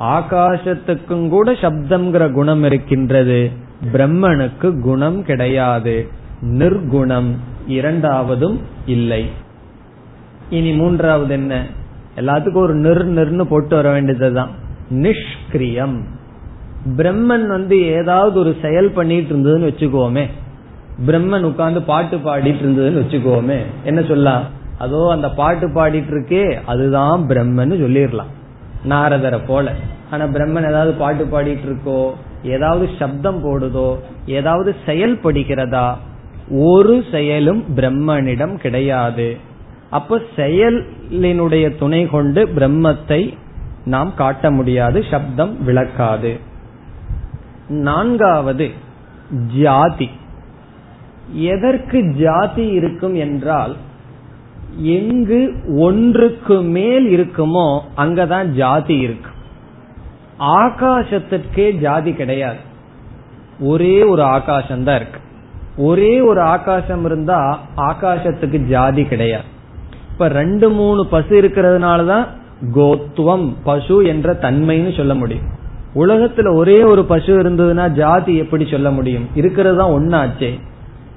ஆகாசத்துக்கும் கூட சப்தம்ங்கிற குணம் இருக்கின்றது. பிரம்மனுக்கு குணம் கிடையாது. நிர்குணம் இரண்டாவதும் இல்லை. இனி மூன்றாவது என்ன? எல்லாத்துக்கும் ஒரு நிர் நிர்னு போட்டு வர வேண்டியதுதான். நிஷ்கிரியம். பிரம்மன் வந்து ஏதாவது ஒரு செயல் பண்ணிட்டு இருந்ததுன்னு வச்சுக்கோமே. பிரம்மன் உட்கார்ந்து பாட்டு பாடிட்டு இருந்ததுன்னு வச்சுக்கோமே. என்ன சொல்லலாம் அதோ அந்த பாட்டு பாடிட்டு இருக்கே அதுதான் பிரம்மன் சொல்லிடலாம். நாரதரை போல. ஆனா பிரம்மன் ஏதாவது பாட்டு பாடிட்டு இருக்கோ ஏதாவது சப்தம் போடுதோ ஏதாவது செயல்படுகிறதா ஒரு செயலும் பிரம்மனிடம் கிடையாது. அப்ப செயலினுடைய துணை கொண்டு பிரம்மத்தை நாம் காட்ட முடியாது சப்தம் விளக்காது. நான்காவது ஜாதி. எதற்கு ஜாதி இருக்கும் என்றால் எங்கு ஒன்றுக்கு மேல் இருக்குமோ அங்கதான் ஜாதி இருக்கு. ஆகாசத்திற்கே ஜாதி கிடையாது. ஒரே ஒரு ஆகாசம் தான் இருக்கு. ஒரே ஒரு ஆகாசம் இருந்தா ஆகாசத்துக்கு ஜாதி கிடையாது. இப்ப ரெண்டு மூணு பசு இருக்கிறதுனால தான் கோத்துவம் பசு என்ற தன்மைன்னு சொல்ல முடியும். உலகத்துல ஒரே ஒரு பசு இருந்ததுன்னா ஜாதி எப்படி சொல்ல முடியும்? இருக்கிறது தான் ஒன்னாச்சே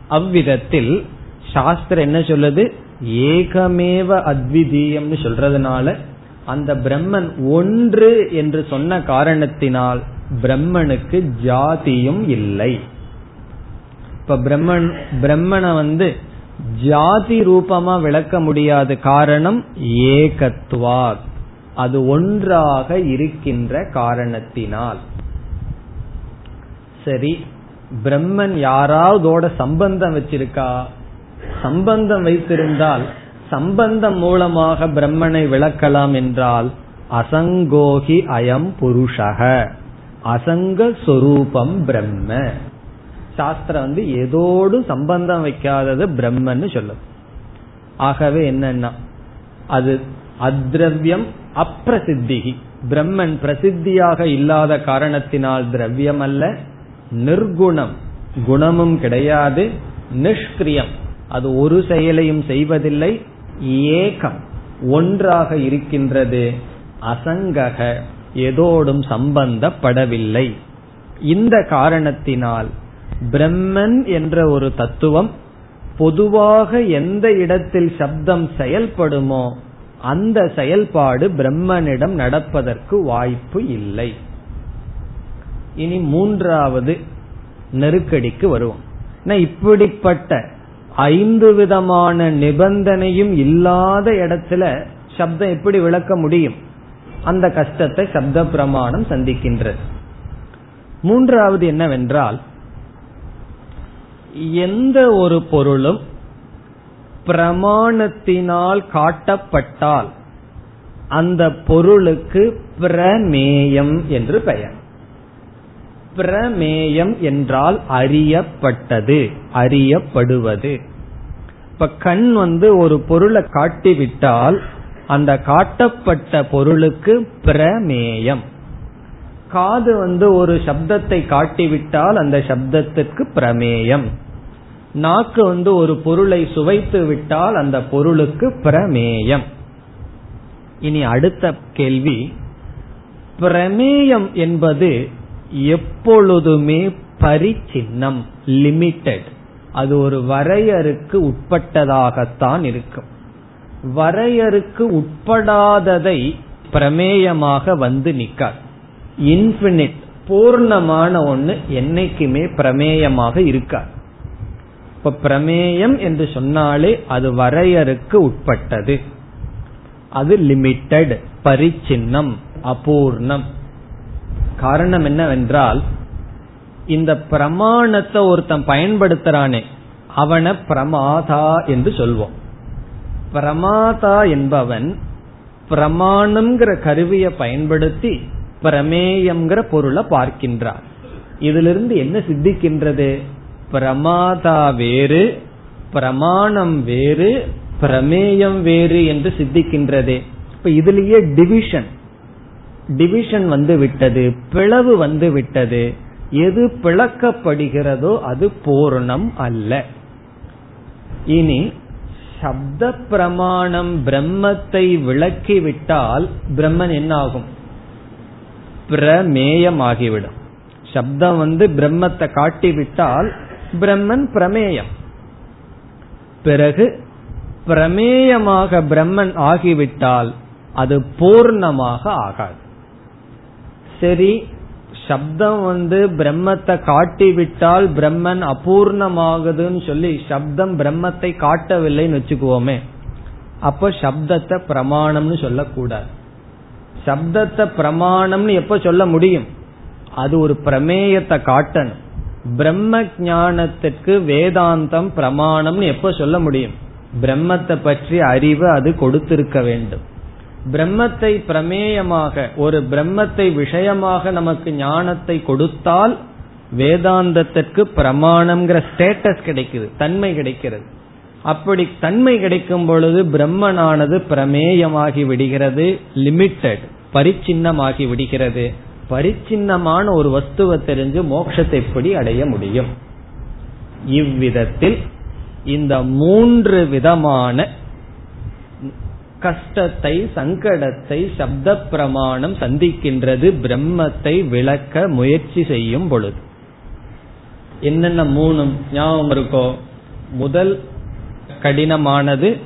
அவ்விதத்தில் சாஸ்திரம் என்ன சொல்லுது? ஏகமேவ அத்விதீயம்னு சொல்றதுனால அந்த பிரம்மன் ஒன்று என்று சொன்ன காரணத்தினால் பிரம்மனுக்கு ஜாதியும் இல்லை. இப்ப பிரம்மன் பிரம்மனை வந்து ஜாதி ரூபமா விளக்க முடியாத காரணம் ஏகத்வாத். அது ஒன்றாக இருக்கின்ற காரணத்தினால். சரி பிரம்மன் யாராவதோட சம்பந்தம் வச்சிருக்கா? சம்பந்தம் வைத்திருந்தால் சம்பந்தம் மூலமாக பிரம்மனை விளக்கலாம் என்றால் அசங்கோகி அயம் புருஷக அசங்க சொரூபம் பிரம்ம. சாஸ்திரம் வந்து ஏதோடு சம்பந்தம் வைக்காதது பிரம்மன்னு சொல்லும் ஆகவே என்னன்னா அது அத்ரவியம் அப்பிரசித்திகி. பிரம்மன் பிரசித்தியாக இல்லாத காரணத்தினால் திரவியம் அல்ல நிர்குணம் குணமும் கிடையாது நிஷ்கிரியம். அது ஒரு செயலையும் செய்வதில்லை ஏகம் ஒன்றாக இருக்கின்றது அசங்கக எதோடும் சம்பந்தப்படவில்லை. இந்த காரணத்தினால் பிரம்மன் என்ற ஒரு தத்துவம் பொதுவாக எந்த இடத்தில் சப்தம் செயல்படுமோ அந்த செயல்பாடு பிரம்மனிடம் நடப்பதற்கு வாய்ப்பு இல்லை. இனி மூன்றாவது நெருக்கடிக்கு வருவோம். இப்படிப்பட்ட ஐந்து விதமான நிபந்தனையும் இல்லாத இடத்துல சப்தம் எப்படி விளக்க முடியும்? அந்த கஷ்டத்தை சப்த பிரமாணம் சந்திக்கின்றது. மூன்றாவது என்னவென்றால் எந்த ஒரு பொருளும் பிரமாணத்தினால் காட்டப்பட்டால் அந்த பொருளுக்கு பிரமேயம் என்று பெயர். பிரமேயம் என்றால் அறியப்பட்டது அறியப்படுவது. இப்ப கண் வந்து ஒரு பொருளை காட்டிவிட்டால் அந்த காட்டப்பட்ட பொருளுக்கு பிரமேயம். காது வந்து ஒரு சப்தத்தை காட்டிவிட்டால் அந்த சப்தத்திற்கு பிரமேயம். நாக்கு வந்து ஒரு பொருளை சுவைத்து விட்டால் அந்த பொருளுக்கு பிரமேயம். இனி அடுத்த கேள்வி பிரமேயம் என்பது எப்பொழுதுமே பரிச்சின்னம் லிமிட்டெட் அது ஒரு வரையறுக்கு உட்பட்டதாகத்தான் இருக்கும். வரையறுக்கு உட்படாததை பிரமேயமாக வந்து நிற்காது இன்பினிட் பூர்ணமான ஒண்ணு என்னைக்குமே பிரமேயமாக இருக்கார் இப்ப பிரமேயம் என்று சொன்னாலே அது வரையறுக்கு உட்பட்டது. அது லிமிட்டெட் பரிச்சின்னம் அபூர்ணம். காரணம் என்னவென்றால் இந்த பிரமாணத்தை ஒருத்தன் பயன்படுத்துறானே அவனை பிரமாதா என்று சொல்வோம். பிரமாதா என்பவன் பிரமாணம்ங்கிற கருவியை பயன்படுத்தி பிரமேயம்ங்கிற பொருளை பார்க்கின்றார். இதிலிருந்து என்ன சித்திக்கின்றது? பிரமாதா வேறு பிரமாணம் வேறு பிரமேயம் வேறு என்று சித்திக்கின்றது. இப்ப இதுலயே டிவிஷன் டிவிஷன் வந்து விட்டது பிளவு வந்து விட்டது. எது பிளக்கப்படுகிறதோ அது பூர்ணம் அல்ல. இனி சப்த பிரமாணம் பிரம்மத்தை விளக்கிவிட்டால் பிரம்மன் என்ன ஆகும் பிரமேயமாகிவிடும். சப்தம் வந்து பிரம்மத்தை காட்டிவிட்டால் பிரம்மன் பிரமேயம். பிறகு பிரமேயமாக பிரம்மன் ஆகிவிட்டால் அது பூர்ணமாக ஆகாது. சரி சப்தம் வந்து பிரம்மத்தை காட்டிவிட்டால் பிரம்மன் அபூர்ணமாகுதுன்னு சொல்லி சப்தம் பிரம்மத்தை காட்டவில்லைன்னு வச்சுக்குவோமே அப்ப சப்தத்தை பிரமாணம்னு சொல்லக்கூடாது. சப்தத்தை பிரமாணம்னு எப்ப சொல்ல முடியும்? அது ஒரு பிரமேயத்தை காட்டணும். பிரம்ம ஞானத்துக்கு வேதாந்தம் பிரமாணம்னு எப்ப சொல்ல முடியும்? பிரம்மத்தை பற்றி அறிவு அது கொடுத்திருக்க வேண்டும். பிரம்மத்தை பிரமேயமாக ஒரு பிரம்மத்தை விஷயமாக நமக்கு ஞானத்தை கொடுத்தால் வேதாந்தத்திற்கு பிரமாணம்ங்கிற ஸ்டேட்டஸ் கிடைக்குது தன்மை கிடைக்கிறது. அப்படி தன்மை கிடைக்கும் பொழுது பிரம்மனானது பிரமேயமாகி விடுகிறது லிமிட்டெட் பரிச்சின்னமாகி விடுகிறது. பரிச்சின்னமான ஒரு வஸ்துவை தெரிஞ்சு மோட்சத்தை எப்படி அடைய முடியும்? இவ்விதத்தில் இந்த மூன்று விதமான கஷ்டத்தை சங்கடத்தை சப்த பிரமாணம் சந்திக்கின்றது பிரம்மத்தை விளக்க முயற்சி செய்யும் பொழுது. என்னென்ன மூணும் ஞாபகம் இருக்கோ? முதல் கடினமானது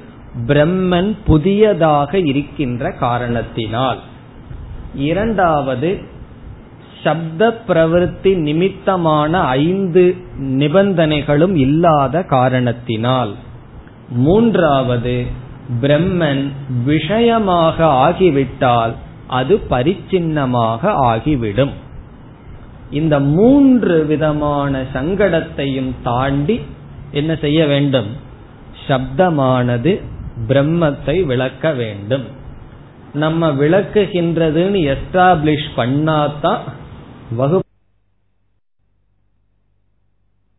பிரம்மன் புதியதாக இருக்கின்ற காரணத்தினால். இரண்டாவது சப்த பிரவருத்தி நிமித்தமான ஐந்து நிபந்தனைகளும் இல்லாத காரணத்தினால். மூன்றாவது பிரம்மன் விஷயமாக ஆகிவிட்டால் அது பரிச்சின்னமாக ஆகிவிடும். இந்த மூன்று விதமான சங்கடத்தையும் தாண்டி என்ன செய்ய வேண்டும்? சப்தமானது பிரம்மத்தை விளக்க வேண்டும். நம்ம விளக்குகின்றதுன்னு எஸ்டாப்ளிஷ் பண்ணாதான் வகுப்பு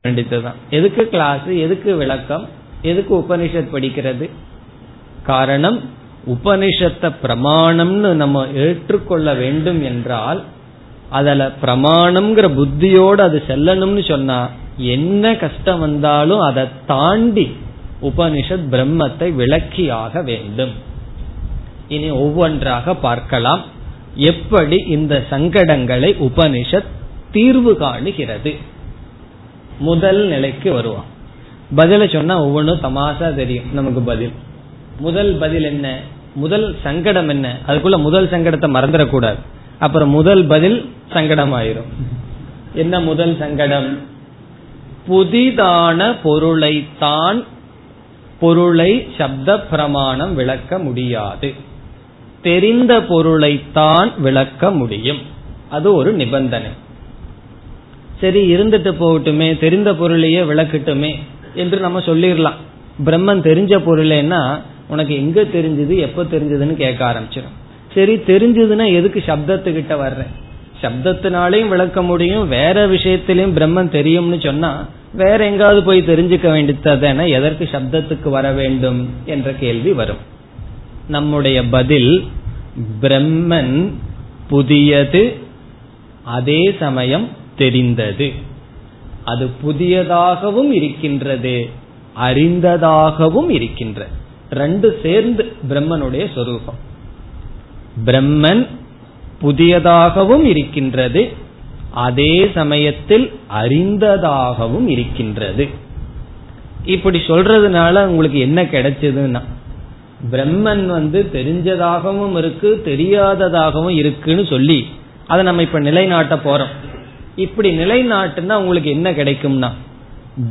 வேண்டியதுதான். எதுக்கு கிளாஸ் எதுக்கு விளக்கம் எதுக்கு உபனிஷத் படிக்கிறது? காரணம் உபனிஷத்தை பிரமாணம்னு நம்ம ஏற்றுக்கொள்ள வேண்டும் என்றால் அதுல பிரமாணம்ங்கிற புத்தியோடு அது செல்லணும்னு சொன்னா என்ன கஷ்டம் வந்தாலும் அதை தாண்டி உபனிஷத் பிரம்மத்தை விளக்கியாக வேண்டும். இனி ஒவ்வொன்றாக பார்க்கலாம். எப்படி இந்த சங்கடங்களை உபனிஷத் தீர்வு காணுகிறது? முதல் நிலைக்கு வருவான் பதில சொன்னா ஒவ்வொன்றும் தமாசா தெரியும் நமக்கு பதில். முதல் பதில் என்ன? முதல் சங்கடம் என்ன? அதுக்குள்ள முதல் சங்கடத்தை மறந்துடக்கூடாது. அப்புறம் முதல் பதில் சங்கடம் ஆயிரும் என்ன முதல் சங்கடம்? புதிதான பொருளைத்தான் பொருளை சப்த பிரமாணம் விளக்க முடியாது. தெரிந்த பொருளைத்தான் விளக்க முடியும். அது ஒரு நிபந்தனை. சரி இருந்துட்டு போகட்டுமே தெரிந்த பொருளையே விளக்கட்டுமே என்று நம்ம சொல்லிடலாம் பிரம்மன் தெரிஞ்ச பொருளேன்னா உனக்கு எங்க தெரிஞ்சது எப்ப தெரிஞ்சதுன்னு கேட்க ஆரம்பிச்சிடும் சரி தெரிஞ்சதுன்னா எதுக்கு சப்தத்துக்கிட்ட வர்றேன் சப்தத்தினாலையும் விளக்க முடியும் வேற விஷயத்திலையும் பிரம்மன் தெரியும்னு சொன்னா வேற எங்காவது போய் தெரிஞ்சுக்க வேண்டியதான எதற்கு சப்தத்துக்கு வர வேண்டும் என்ற கேள்வி வரும். நம்முடைய பதில் பிரம்மன் புதியது அதே சமயம் தெரிந்தது. அது புதியதாகவும் இருக்கின்றது அறிந்ததாகவும் இருக்கின்றது ரெண்டு சேர்ந்து பிரம்மனுடைய சொரூபம். பிரம்மன் புதியதாகவும் இருக்கின்றது அதே சமயத்தில் அறிந்ததாகவும் இருக்கின்றது. இப்படி சொல்றதுனால உங்களுக்கு என்ன கிடைச்சதுன்னா பிரம்மன் வந்து தெரிஞ்சதாகவும் இருக்கு தெரியாததாகவும் இருக்குன்னு சொல்லி அதை நம்ம இப்ப நிலைநாட்ட போறோம். இப்படி நிலைநாட்டுனா உங்களுக்கு என்ன கிடைக்கும்னா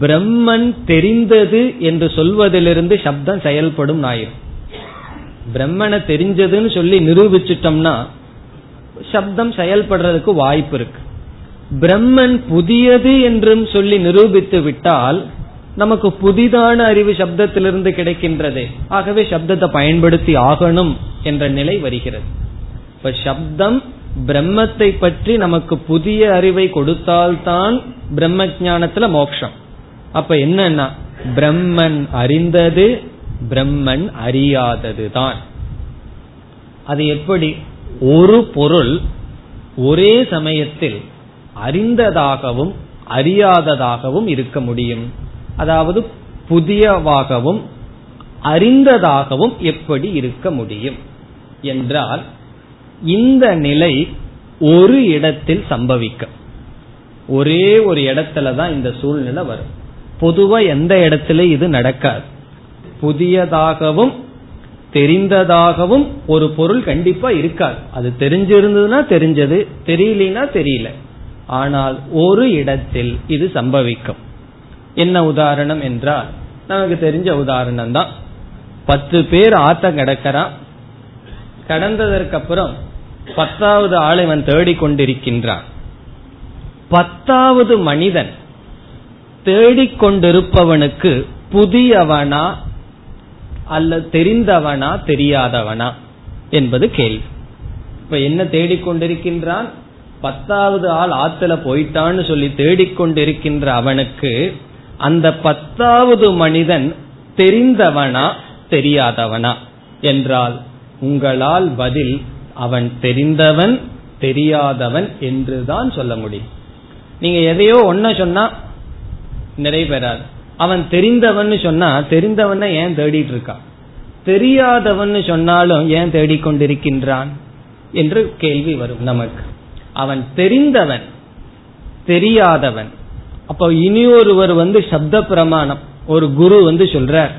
பிரம்மன் தெரிந்தது என்று சொல்வதிலிருந்து சப்தம் செயல்படும் ஆயிரும் பிரம்மனை தெரிஞ்சதுன்னு சொல்லி நிரூபிச்சிட்டோம்னா சப்தம் செயல்படுறதுக்கு வாய்ப்பு இருக்கு. பிரம்மன் புதியது என்றும் சொல்லி நிரூபித்து விட்டால் நமக்கு புதிதான அறிவு சப்தத்திலிருந்து கிடைக்கின்றது. ஆகவே சப்தத்தை பயன்படுத்தி ஆகணும் என்ற நிலை வருகிறது. இப்ப சப்தம் பிரம்மத்தை பற்றி நமக்கு புதிய அறிவை கொடுத்தால்தான் பிரம்ம ஜானத்துல மோக்ஷம். அப்ப என்னன்னா பிரம்மன் அறிந்தது பிரம்மன் அறியாதது தான் அது எப்படி? ஒரு பொருள் ஒரே சமயத்தில் அறிந்ததாகவும் அறியாததாகவும் இருக்க முடியும். அதாவது புதியவாகவும் அறிந்ததாகவும் எப்படி இருக்க முடியும்? என்றால் இந்த நிலை ஒரு இடத்தில் சம்பவிக்கும். ஒரே ஒரு இடத்துல தான் இந்த சூழ்நிலை வரும். பொதுவா எந்த இடத்துல இது நடக்காது. புதியதாகவும் தெரிந்ததாகவும் ஒரு பொருள் கண்டிப்பா இருக்காது. அது தெரிஞ்சிருந்ததுன்னா தெரிஞ்சது தெரியலனா தெரியல. ஆனால் ஒரு இடத்தில் இது சம்பவிக்கும். என்ன உதாரணம் என்றால் நமக்கு தெரிஞ்ச உதாரணம் தான் பத்து பேர் ஆத்த கடக்கிறான். கடந்ததற்கு அப்புறம் பத்தாவது ஆள் இவன் தேடிக்கொண்டிருக்கின்றான். பத்தாவது மனிதன் தேடிக்கொண்டிருப்பவனுக்கு புதியவனா அல்ல தெரிந்தவனா தெரியாதவனா என்பது கேள்வி. இப்ப என்ன தேடிக்கொண்டிருக்கின்றான்? பத்தாவது ஆள் ஆத்துல போயிட்டான்னு சொல்லி தேடிக்கொண்டிருக்கின்ற அவனுக்கு அந்த பத்தாவது மனிதன் தெரிந்தவனா தெரியாதவனா? என்றால் உங்களால் பதில் அவன் தெரிந்தவன் தெரியாதவன் என்றுதான் சொல்ல முடியும். நீங்க எதையோ ஒன்ன சொன்னா நிறைவேறாது. அவன் தெரிந்தவன் சொன்னா தெரிந்தவன ஏன் தேடிட்டு இருக்கான் தெரியாதவன் சொன்னாலும் ஏன் தேடிக்கொண்டிருக்கின்றான்? என்று கேள்வி வரும் நமக்கு. அவன் தெரிந்தவன் தெரியாதவன். அப்ப இனி ஒருவர் வந்து சப்த பிரமாணம் ஒரு குரு வந்து சொல்றார்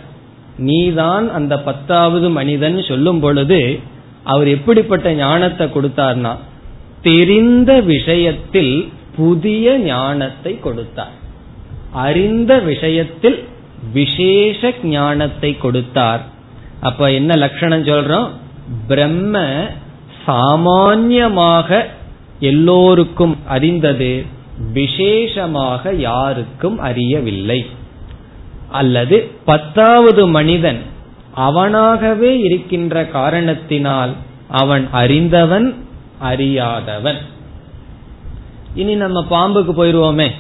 நீதான் அந்த பத்தாவது மனிதன் சொல்லும் பொழுது அவர் எப்படிப்பட்ட ஞானத்தை கொடுத்தார்னா தெரிந்த விஷயத்தில் புதிய ஞானத்தை கொடுத்தார். அறிந்த விஷயத்தில் விசேஷ ஞானத்தை கொடுத்தார். அப்ப என்ன லட்சணம் சொல்றோம்? பிரம்ம சாமான்யமாக எல்லோருக்கும் அறிந்தது விசேஷமாக யாருக்கும் அறியவில்லை. அல்லது பத்தாவது மனிதன் அவனாகவே இருக்கின்ற காரணத்தினால் அவன் அறிந்தவன் அறியாதவன். இனி நம்ம பாம்புக்கு போயிருவோமே.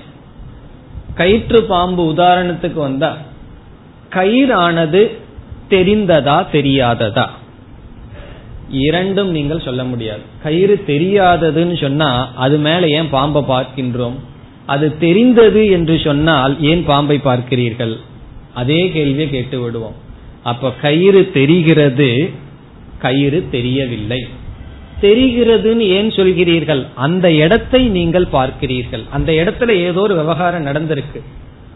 கயிற்று பாம்பு உதாரணத்துக்கு வந்தா கயிறானது தெரிந்ததா தெரியாததா? இரண்டும் நீங்கள் சொல்ல முடியாது. கயிறு தெரியாததுன்னு சொன்னா அது மேல ஏன் பாம்பை பார்க்கின்றோம்? அது தெரிந்தது என்று சொன்னால் ஏன் பாம்பை பார்க்கிறீர்கள்? அதே கேள்வியை கேட்டு விடுவோம். அப்ப கயிறு தெரிகிறது கயிறு தெரியவில்லை. தெரிகிறதுன்னு ஏன் சொல்கிறீர்கள்? அந்த இடத்தை நீங்கள் பார்க்கிறீர்கள். அந்த இடத்துல ஏதோ ஒரு விவகாரம் நடந்திருக்கு.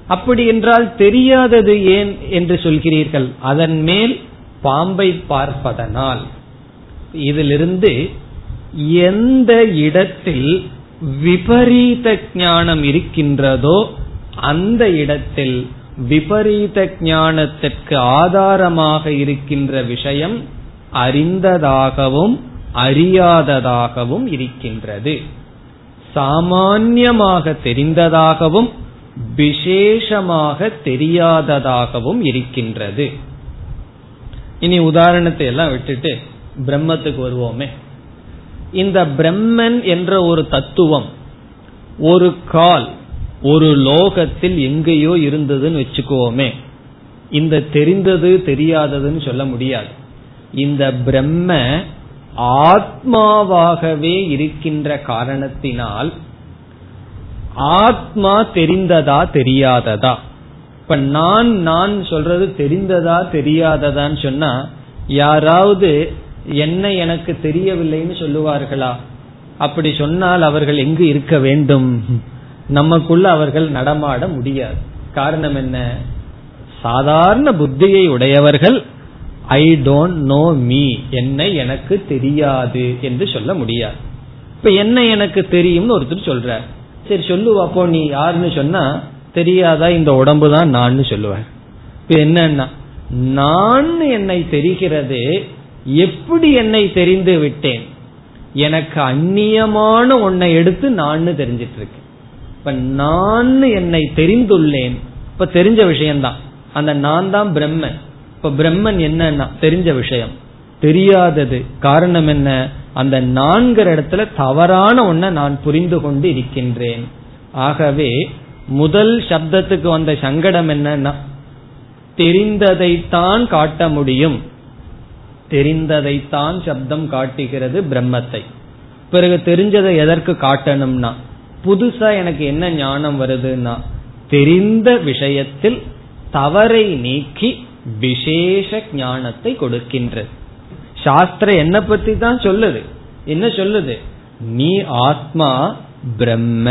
அப்படி என்றால் தெரியாதது ஏன் என்று சொல்கிறீர்கள்? அதன் மேல் பாம்பை பார்ப்பதனால். இதிலிருந்து எந்த இடத்தில் விபரீத ஞானம் இருக்கின்றதோ அந்த இடத்தில் விபரீத ஞானத்திற்கு ஆதாரமாக இருக்கின்ற விஷயம் அறிந்ததாகவும் அறியாததாகவும் இருக்கின்றது. சாமான்யமாக தெரிந்ததாகவும் விசேஷமாக தெரியாததாகவும் இருக்கின்றது. இனி உதாரணத்தை எல்லாம் விட்டுட்டு பிரம்மத்துக்கு வருவோமே. இந்த பிரம்மன் என்ற ஒரு தத்துவம் ஒரு கால் ஒரு லோகத்தில் எங்கேயோ இருந்ததுன்னு வச்சுக்குவோமே. இந்த தெரிந்தது தெரியாததுன்னு சொல்ல முடியாது. இந்த பிரம்ம ஆத்மாவாகவே இருக்கின்ற காரணத்தினால் ஆத்மா தெரிந்ததா தெரியாததா? இப்ப நான் நான் சொல்றது தெரிந்ததா தெரியாததான்னு சொன்னா யாராவது என்ன எனக்கு தெரியவில்லைன்னு சொல்லுவார்களா? அப்படி சொன்னால் அவர்கள் எங்கு இருக்க வேண்டும்? நமக்குள்ள அவர்கள் நடமாட முடியாது. காரணம் என்ன? சாதாரண புத்தியை உடையவர்கள் ஐ டோன்ட் நோ மீ என்னை எனக்கு தெரியாது என்று சொல்ல முடியாது. இப்ப என்ன எனக்கு தெரியும்னு ஒருத்தர் சொல்ற சரி சொல்லுவாப்போ நீ யாருன்னு சொன்னா தெரியாதா? இந்த உடம்பு தான் நான் சொல்லுவேன் இப்ப என்னன்னா நான் என்னை தெரிகிறது எப்படி என்னை தெரிந்து விட்டேன்? எனக்கு அந்நியமான உன்னை எடுத்து நான் தெரிஞ்சிட்டு இருக்கேன் இப்ப நான் என்னை தெரிந்துள்ளேன். இப்ப தெரிஞ்ச விஷயம்தான். அந்த நான் தான் பிரம்மன். இப்ப பிரம்மன் என்னன்னா தெரிஞ்ச விஷயம். தெரியாதது. காரணம் என்ன? அந்த நான்கிற இடத்துல தவறான ஒன்ன நான் புரிந்து கொண்டு இருக்கின்றேன். ஆகவே முதல் சப்தத்துக்கு வந்த சங்கடம் என்னன்னா தெரிந்ததைத்தான் காட்ட முடியும். தெரிந்ததைத்தான் சப்தம் காட்டுகிறது பிரம்மத்தை. பிறகு தெரிஞ்சதை எதற்கு காட்டணும்னா புதுசா எனக்கு என்ன ஞானம் வருதுன்னா தெரிந்த விஷயத்தில் தவறை நீக்கி விசேஷ ஞானத்தை கொடுக்கின்றது. சாஸ்திரம் என்ன பத்தி தான் சொல்லுது? என்ன சொல்லுது? நீ ஆத்மா பிரம்ம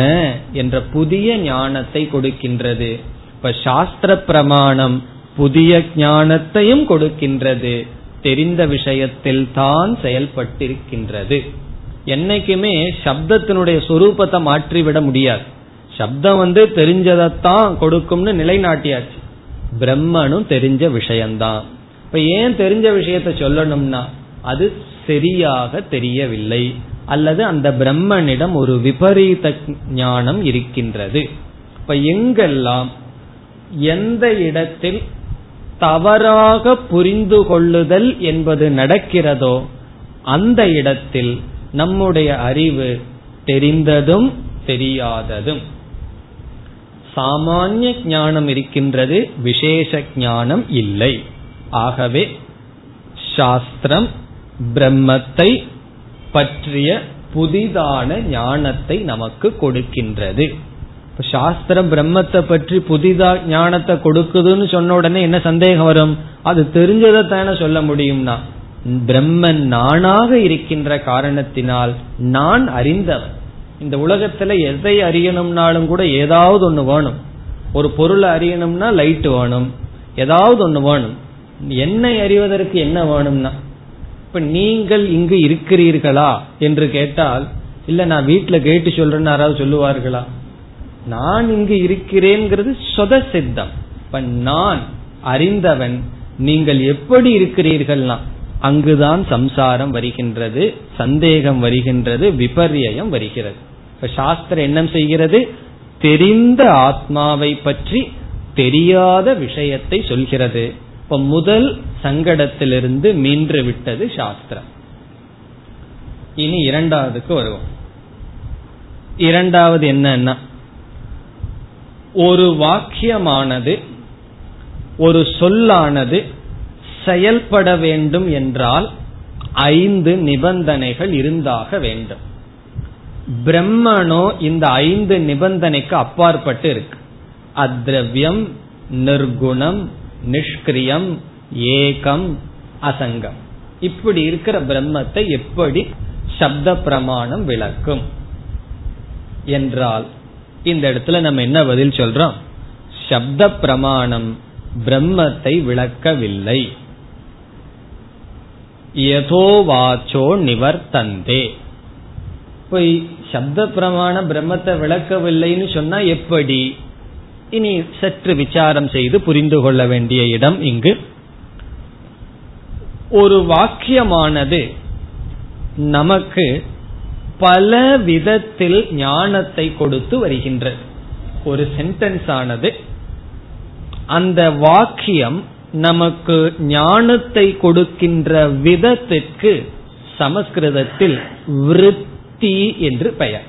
என்ற புதிய ஞானத்தை கொடுக்கின்றது. இப்ப சாஸ்திர பிரமாணம் புதிய ஞானத்தையும் கொடுக்கின்றது. தெரிந்த விஷயத்தில் தான் செயல்பட்டிருக்கின்றது. என்னைக்குமே சப்தத்தினுடைய சொரூபத்தை மாற்றிவிட முடியாது. சப்தம் வந்து தெரிஞ்சதைத்தான் கொடுக்கும்னு நிலைநாட்டியாச்சு. பிரம்மனும் தெரிஞ்ச விஷயம்தான் இப்ப ஏன் தெரிஞ்ச விஷயத்த சொல்லணும்னா அது சரியாக தெரியவில்லை. அல்லது அந்த பிரம்மனிடம் ஒரு விபரீத ஞானம் இருக்கின்றது. இப்ப எங்கெல்லாம் எந்த இடத்தில் தவறாக புரிந்து கொள்ளுதல் என்பது நடக்கிறதோ அந்த இடத்தில் நம்முடைய அறிவு தெரிந்ததும் தெரியாததும். சாமானிய ஞானம் இருக்கின்றது விசேஷ ஞானம் இல்லை. ஆகவே சாஸ்திரம் பிரம்மத்தை பற்றிய புதிதான ஞானத்தை நமக்கு கொடுக்கின்றது. சாஸ்திரம் பிரம்மத்தை பற்றி புதிதா ஞானத்தை கொடுக்குதுன்னு சொன்ன உடனே என்ன சந்தேகம் வரும்? அது தெரிஞ்சதை தானே சொல்ல முடியும்னா. பிரம்மன் நானாக இருக்கின்ற காரணத்தினால் நான் அறிந்தவன். இந்த உலகத்துல எதை அறியணும்னாலும் கூட ஏதாவது ஒண்ணு வேணும். ஒரு பொருளை அறியணும்னா லைட் வேணும். ஏதாவது ஒண்ணு வேணும். என்னை அறிவதற்கு என்ன வேணும்னா? இப்ப நீங்கள் இங்கு இருக்கிறீர்களா? என்று கேட்டால் இல்ல நான் வீட்டுல கேட்டு சொல்றேன்னு யாராவது சொல்லுவார்களா? நான் இங்கு இருக்கிறேங்கிறது சொத சித்தம். இப்ப நான் அறிந்தவன் நீங்கள் எப்படி இருக்கிறீர்கள்னா அங்குதான் சம்சாரம் வருகின்றது சந்தேகம் வருகின்றது விபர்யம் வருகிறது. இப்ப சாஸ்திரம் என்ன செய்கிறது? தெரிந்த ஆத்மாவை பற்றி தெரியாத விஷயத்தை சொல்கிறது. இப்ப முதல் சங்கடத்திலிருந்து மீன்று விட்டது சாஸ்திரம். இனி இரண்டாவதுக்கு வருவோம். இரண்டாவது என்னன்னா ஒரு வாக்கியமானது ஒரு சொல்லானது செயல்பட வேண்டும் என்றால் ஐந்து நிபந்தனைகள் இருந்தாக வேண்டும். பிரம்மனோ இந்த ஐந்து நிபந்தனைக்கு அப்பாற்பட்டு இருக்கு. அத்ரவியம் நிர்குணம் நிஷ்கிரியம் ஏகம் அசங்கம். இப்படி இருக்கிற பிரம்மத்தை எப்படி சப்த பிரமாணம் விளக்கும்? என்றால் இந்த இடத்துல நம்ம என்ன பதில் சொல்றோம்? சப்த பிரமாணம் பிரம்மத்தை விளக்கவில்லை. யதோவாச்சோ நிவர்த்தந்தே. இப்போ சப்த பிரமாணம் பிரம்மத்தை விளக்கவில்லைன்னு சொன்னா எப்படி? இனி சற்று விசாரம் செய்து புரிந்து கொள்ள வேண்டிய இடம் இங்கு. ஒரு வாக்கியமானது நமக்கு பல விதத்தில் ஞானத்தை கொடுத்து வருகின்றது. ஒரு சென்டென்ஸ் ஆனது அந்த வாக்கியம் நமக்கு ஞானத்தை கொடுக்கின்ற விதத்திற்கு சமஸ்கிருதத்தில் விருத்தி என்று பெயர்.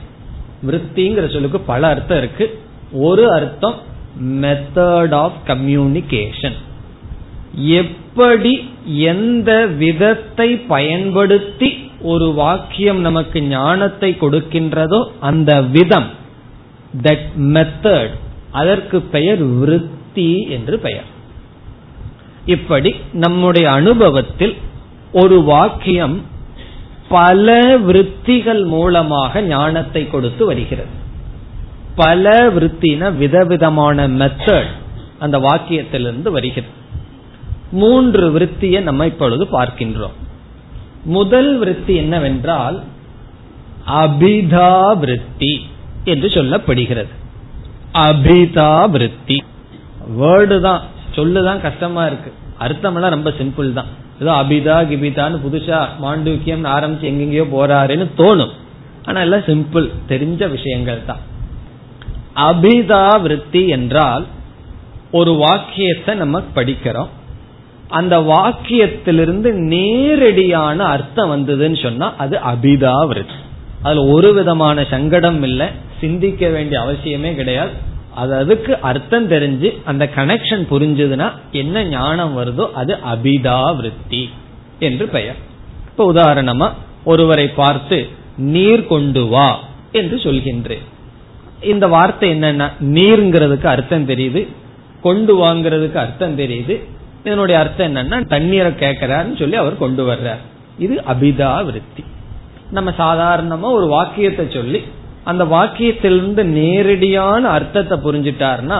விருத்திங்கிற சொல்லுக்கு பல அர்த்தம் இருக்கு. ஒரு அர்த்தம் மெத்தட் ஆஃப் கம்யூனிகேஷன் எப்படி எந்த விதத்தை பயன்படுத்தி ஒரு வாக்கியம் நமக்கு ஞானத்தை கொடுக்கின்றதோ அந்த விதம் தட் மெத்தட் அதற்கு பெயர் விருத்தி என்று பெயர். இப்படி நம்முடைய அனுபவத்தில் ஒரு வாக்கியம் பல விருத்திகள் மூலமாக ஞானத்தை கொடுத்து வருகிறது. பல விருத்தின விதவிதமான மெத்தட் அந்த வாக்கியத்திலிருந்து வருகிறது. மூன்று விருத்தியை நம்ம இப்பொழுது பார்க்கின்றோம். முதல் விருத்தி என்னவென்றால் அபிதா விருத்தி என்று சொல்லப்படுகிறது. அபிதா விருத்தி வேர்டு தான். சொல்லுதான் கஷ்டமா இருக்கு. அர்த்தமெல்லாம் ரொம்ப சிம்பிள் தான். ஏதோ அபிதா கிபிதான்னு புதுசா மாண்டூக்கியம் ஆரம்பிச்சு எங்கெங்கயோ போறாருன்னு தோணும். ஆனா எல்லாம் சிம்பிள் தெரிஞ்ச விஷயங்கள் தான். அபிதா விருத்தி என்றால் ஒரு வாக்கியத்தை நம்ம படிக்கிறோம். அந்த வாக்கியத்திலிருந்து நேரடியான அர்த்தம் வந்ததுன்னு சொன்னா அது அபிதா விருத்தி அதுல ஒரு விதமான சங்கடம் இல்லை சிந்திக்க வேண்டிய அவசியமே கிடையாது. அது அதுக்கு அர்த்தம் தெரிஞ்சு அந்த கனெக்ஷன் புரிஞ்சதுன்னா என்ன ஞானம் வருதோ அது அபிதா விருத்தி என்று பெயர். இப்ப உதாரணமா ஒருவரை பார்த்து நீர் கொண்டு வா என்று சொல்கின்றேன் இந்த வார்த்தை என்னன்னா நீர்ங்கிறதுக்கு அர்த்தம் தெரியுது கொண்டு வாங்கிறதுக்கு அர்த்தம் தெரியுது இதனுடைய அர்த்தம் என்னன்னா தண்ணீரை கேட்கிறாருன்னு சொல்லி அவர் கொண்டு வர்றார். இது அபிதா விருத்தி நம்ம சாதாரணமா ஒரு வாக்கியத்தை சொல்லி அந்த வாக்கியத்திலிருந்து நேரடியான அர்த்தத்தை புரிஞ்சிட்டார்னா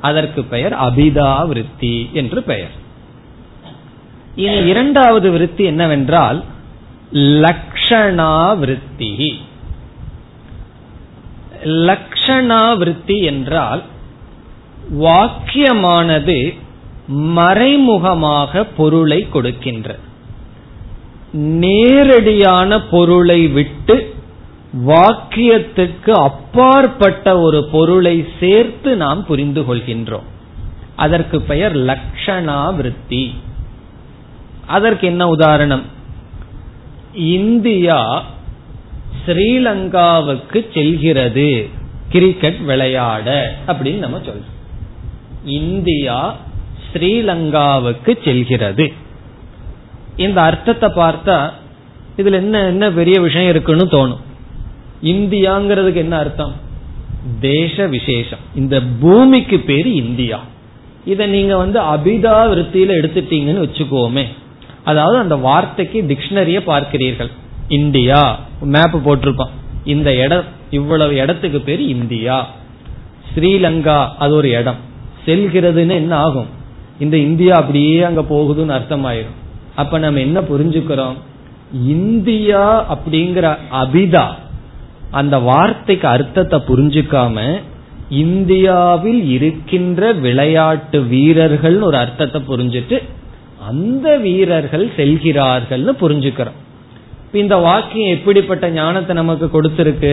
அதற்கு பெயர் அபிதா விருத்தி என்று பெயர். இனி இரண்டாவது விருத்தி என்னவென்றால் லக்ஷணா விருத்தி லக்ஷணா விருத்தி என்றால் வாக்கியமானது மறைமுகமாக பொருளை கொடுக்கின்ற. நேரடியான பொருளை விட்டு வாக்கியத்துக்கு அப்பாற்பட்ட ஒரு பொருளை சேர்த்து நாம் புரிந்து கொள்கின்றோம். அதற்கு பெயர் லக்ஷணா விருத்தி. அதற்கு என்ன உதாரணம்? இந்தியா ஸ்ரீலங்காவுக்கு செல்கிறது. கிரிக்கெட் விளையாட அப்படின்னு நம்ம சொல்றோம். இந்தியா ஸ்ரீலங்காவுக்கு செல்கிறது. இந்த அர்த்தத்தை பார்த்தா இதுல என்ன என்ன பெரிய விஷயம் இருக்குன்னு தோணும். இந்தியாங்கிறதுக்கு என்ன அர்த்தம்? தேச விசேஷம். இந்த பூமிக்கு பேரு இந்தியா. இத நீங்க வந்து அபிதா விருத்தியில எடுத்துட்டீங்கன்னு வச்சுக்கோமே. அதாவது அந்த வார்த்தைக்கு டிக்ஷனரிய பார்க்கிறீர்கள். இந்தியா. மேப் போட்டிருப்பான். இந்த இடம் இவ்வளவு இடத்துக்கு பேர் இந்தியா. ஸ்ரீலங்கா அது ஒரு இடம். செல்கிறதுன்னு என்ன ஆகும்? இந்த இந்தியா அப்படியே அங்க போகுதுன்னு அர்த்தம் ஆயிரும் அப்ப நம்ம என்ன புரிஞ்சுக்கிறோம்? இந்தியா அப்படிங்கிற அபிதா அந்த வார்த்தைக்கு அர்த்தத்தை புரிஞ்சுக்காம இந்தியாவில் இருக்கின்ற விளையாட்டு வீரர்கள் ஒரு அர்த்தத்தை புரிஞ்சுட்டு அந்த வீரர்கள் செல்கிறார்கள்னு புரிஞ்சுக்கிறோம். இந்த வாக்கியம் எப்படிப்பட்ட ஞானத்தை நமக்கு கொடுத்திருக்கு?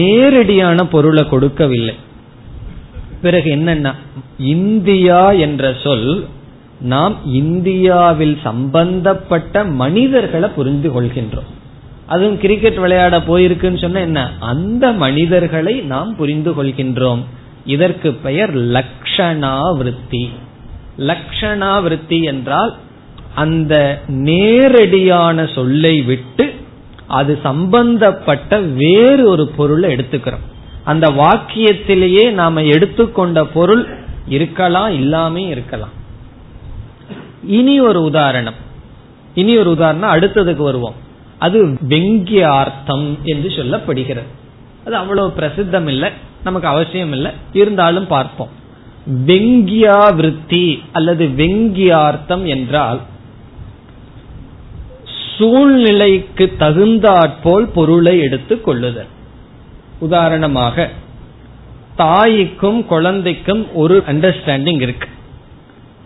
நேரடியான பொருளை கொடுக்கவில்லை. பிறகு என்னன்னா இந்தியா என்ற சொல் நாம் இந்தியாவில் சம்பந்தப்பட்ட மனிதர்களை புரிந்து கொள்கின்றோம். அதுவும் கிரிக்கெட் விளையாட போயிருக்குன்னு சொன்ன என்ன? அந்த மனிதர்களை நாம் புரிந்து கொள்கின்றோம். இதற்கு பெயர் லக்ஷணா விருத்தி லக்ஷணா விருத்தி என்றால் அந்த நேரடியான சொல்லை விட்டு அது சம்பந்தப்பட்ட வேறு ஒரு பொருளை எடுத்துக்கிறோம். அந்த வாக்கியத்திலேயே நாம எடுத்துக்கொண்ட பொருள் இருக்கலாம் இல்லாமே இருக்கலாம். இனி ஒரு உதாரணம். இனி ஒரு உதாரணம் அடுத்ததுக்கு வருவோம். அது வெங்கியார்த்தம் என்று சொல்லப்படுகிறது. அது அவ்வளவு பிரசித்தம் இல்லை நமக்கு அவசியம் இல்லை இருந்தாலும் பார்ப்போம். வெங்கியா விருத்தி அல்லது வெங்கியார்த்தம் என்றால் சூழ்நிலைக்கு தகுந்தாற்போல் பொருளை எடுத்துக் கொள்ளுதல். உதாரணமாக தாய்க்கும் குழந்தைக்கும் ஒரு அண்டர்ஸ்டாண்டிங் இருக்கு.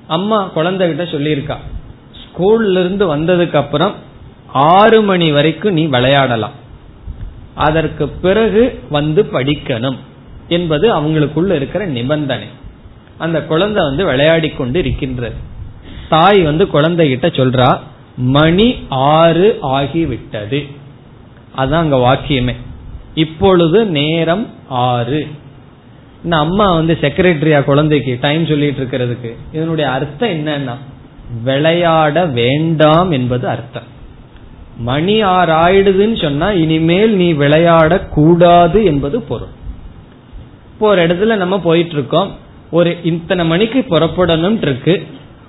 அம்மா குழந்தைகிட்ட சொல்லியிருக்கா ஸ்கூல்ல இருந்து வந்ததுக்கு அப்புறம் ஆறு மணி வரைக்கும் நீ விளையாடலாம். அதற்கு பிறகு வந்து படிக்கணும். என்பது அவங்களுக்குள்ள இருக்கிற நிபந்தனை. அந்த குழந்தை வந்து விளையாடி கொண்டு இருக்கின்றது தாய் வந்து குழந்தைகிட்ட சொல்றா மணி ஆறு ஆகிவிட்டது. அதான் அங்க வாக்கியமே. இப்பொழுது நேரம் ஆறு. அம்மா வந்து செக்ரட்டரியா குழந்தைக்கு டைம் சொல்லிட்டு இருக்கிறதுக்கு இதனுடைய அர்த்தம் என்னன்னா விளையாட வேண்டாம் என்பது அர்த்தம். மணி ஆறு ஆயிடுதுன்னு சொன்னா இனிமேல் நீ விளையாட கூடாது என்பது பொருள். இப்போ ஒரு இடத்துல நம்ம போயிட்டு இருக்கோம் ஒரு இத்தனை மணிக்கு புறப்படணும் இருக்கு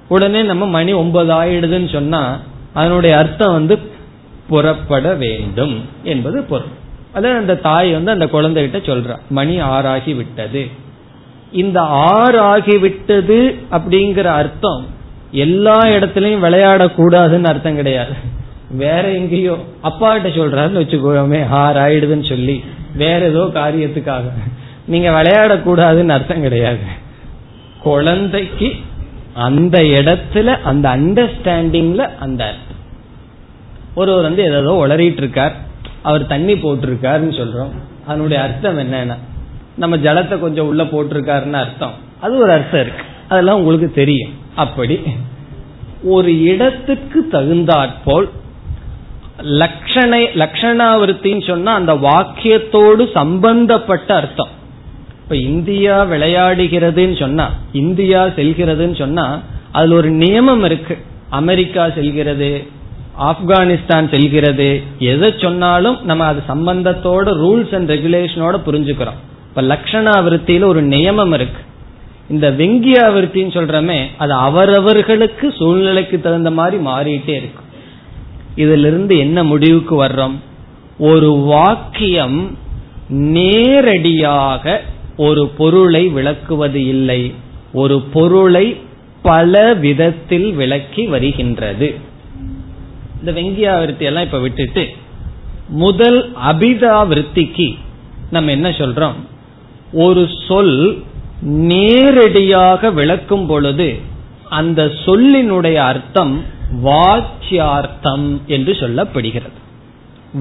உடனே நம்ம மணி ஒன்பது ஆயிடுதுன்னு சொன்னா அதனுடைய அர்த்தம் வந்து புறப்பட வேண்டும் என்பது பொருள். அதான் அந்த தாய் வந்து அந்த குழந்தைகிட்ட சொல்றா மணி ஆறாகி விட்டது. இந்த ஆறாகி விட்டது அப்படிங்கிற அர்த்தம் எல்லா இடத்துலயும் விளையாடக்கூடாதுன்னு அர்த்தம் கிடையாது. வேற எங்கேயோ அப்பா கிட்ட சொல்றாருன்னு வச்சுக்கோமே ஆறு ஆயிடுதுன்னு சொல்லி வேற ஏதோ காரியத்துக்காக. நீங்க விளையாடக்கூடாதுன்னு அர்த்தம் கிடையாது. குழந்தைக்கு அந்த இடத்துல அந்த அண்டர்ஸ்டாண்டிங்ல அந்த அர்த்தம். ஒருவர் வந்து ஏதோ உளறிட்டு இருக்கார். அவர் தண்ணி போட்டிருக்காருன்னு சொல்றோம். அதனுடைய அர்த்தம் என்னன்னா நம்ம ஜலத்தை கொஞ்சம் உள்ள போட்டிருக்காருன்னு அர்த்தம். அது ஒரு அர்த்தம் இருக்கு. அதெல்லாம் உங்களுக்கு தெரியும். அப்படி ஒரு இடத்துக்கு தகுந்தாற்போல் லட்சணை லட்சணாவிருத்தின்னு சொன்னா அந்த வாக்கியத்தோடு சம்பந்தப்பட்ட அர்த்தம். இப்ப இந்தியா விளையாடுகிறதுன்னு சொன்னா இந்தியா செல்கிறதுன்னு சொன்னா அதுல ஒரு நியமம் இருக்கு. அமெரிக்கா செல்கிறது ஆப்கானிஸ்தான் செல்கிறது எதை சொன்னாலும் நம்ம அது சம்பந்தத்தோட ரூல்ஸ் அண்ட் ரெகுலேஷனோட புரிஞ்சுக்கிறோம். இப்ப லட்சணாவிருத்தியில ஒரு நியமம் இருக்கு. இந்த வெங்கியாவிருத்தின்னு சொல்றமே அது அவரவர்களுக்கு சூழ்நிலைக்கு தகுந்த மாதிரி மாறிட்டே இருக்கும் இதுல இருந்து என்ன முடிவுக்கு வர்றோம்? ஒரு வாக்கியம் நேரடியாக ஒரு பொருளை விளக்குவது இல்லை. ஒரு பொருளை பல விதத்தில் விளக்கி வருகின்றது. இந்த வெங்கியாவிருத்தி எல்லாம் இப்ப விட்டுட்டு முதல் அபிதா விருத்திக்கு நம்ம என்ன சொல்றோம்? ஒரு சொல் நேரடியாக விளக்கும் பொழுது அந்த சொல்லினுடைய அர்த்தம் வாச்சியார்த்தம் என்று சொல்லப்படுகிறது.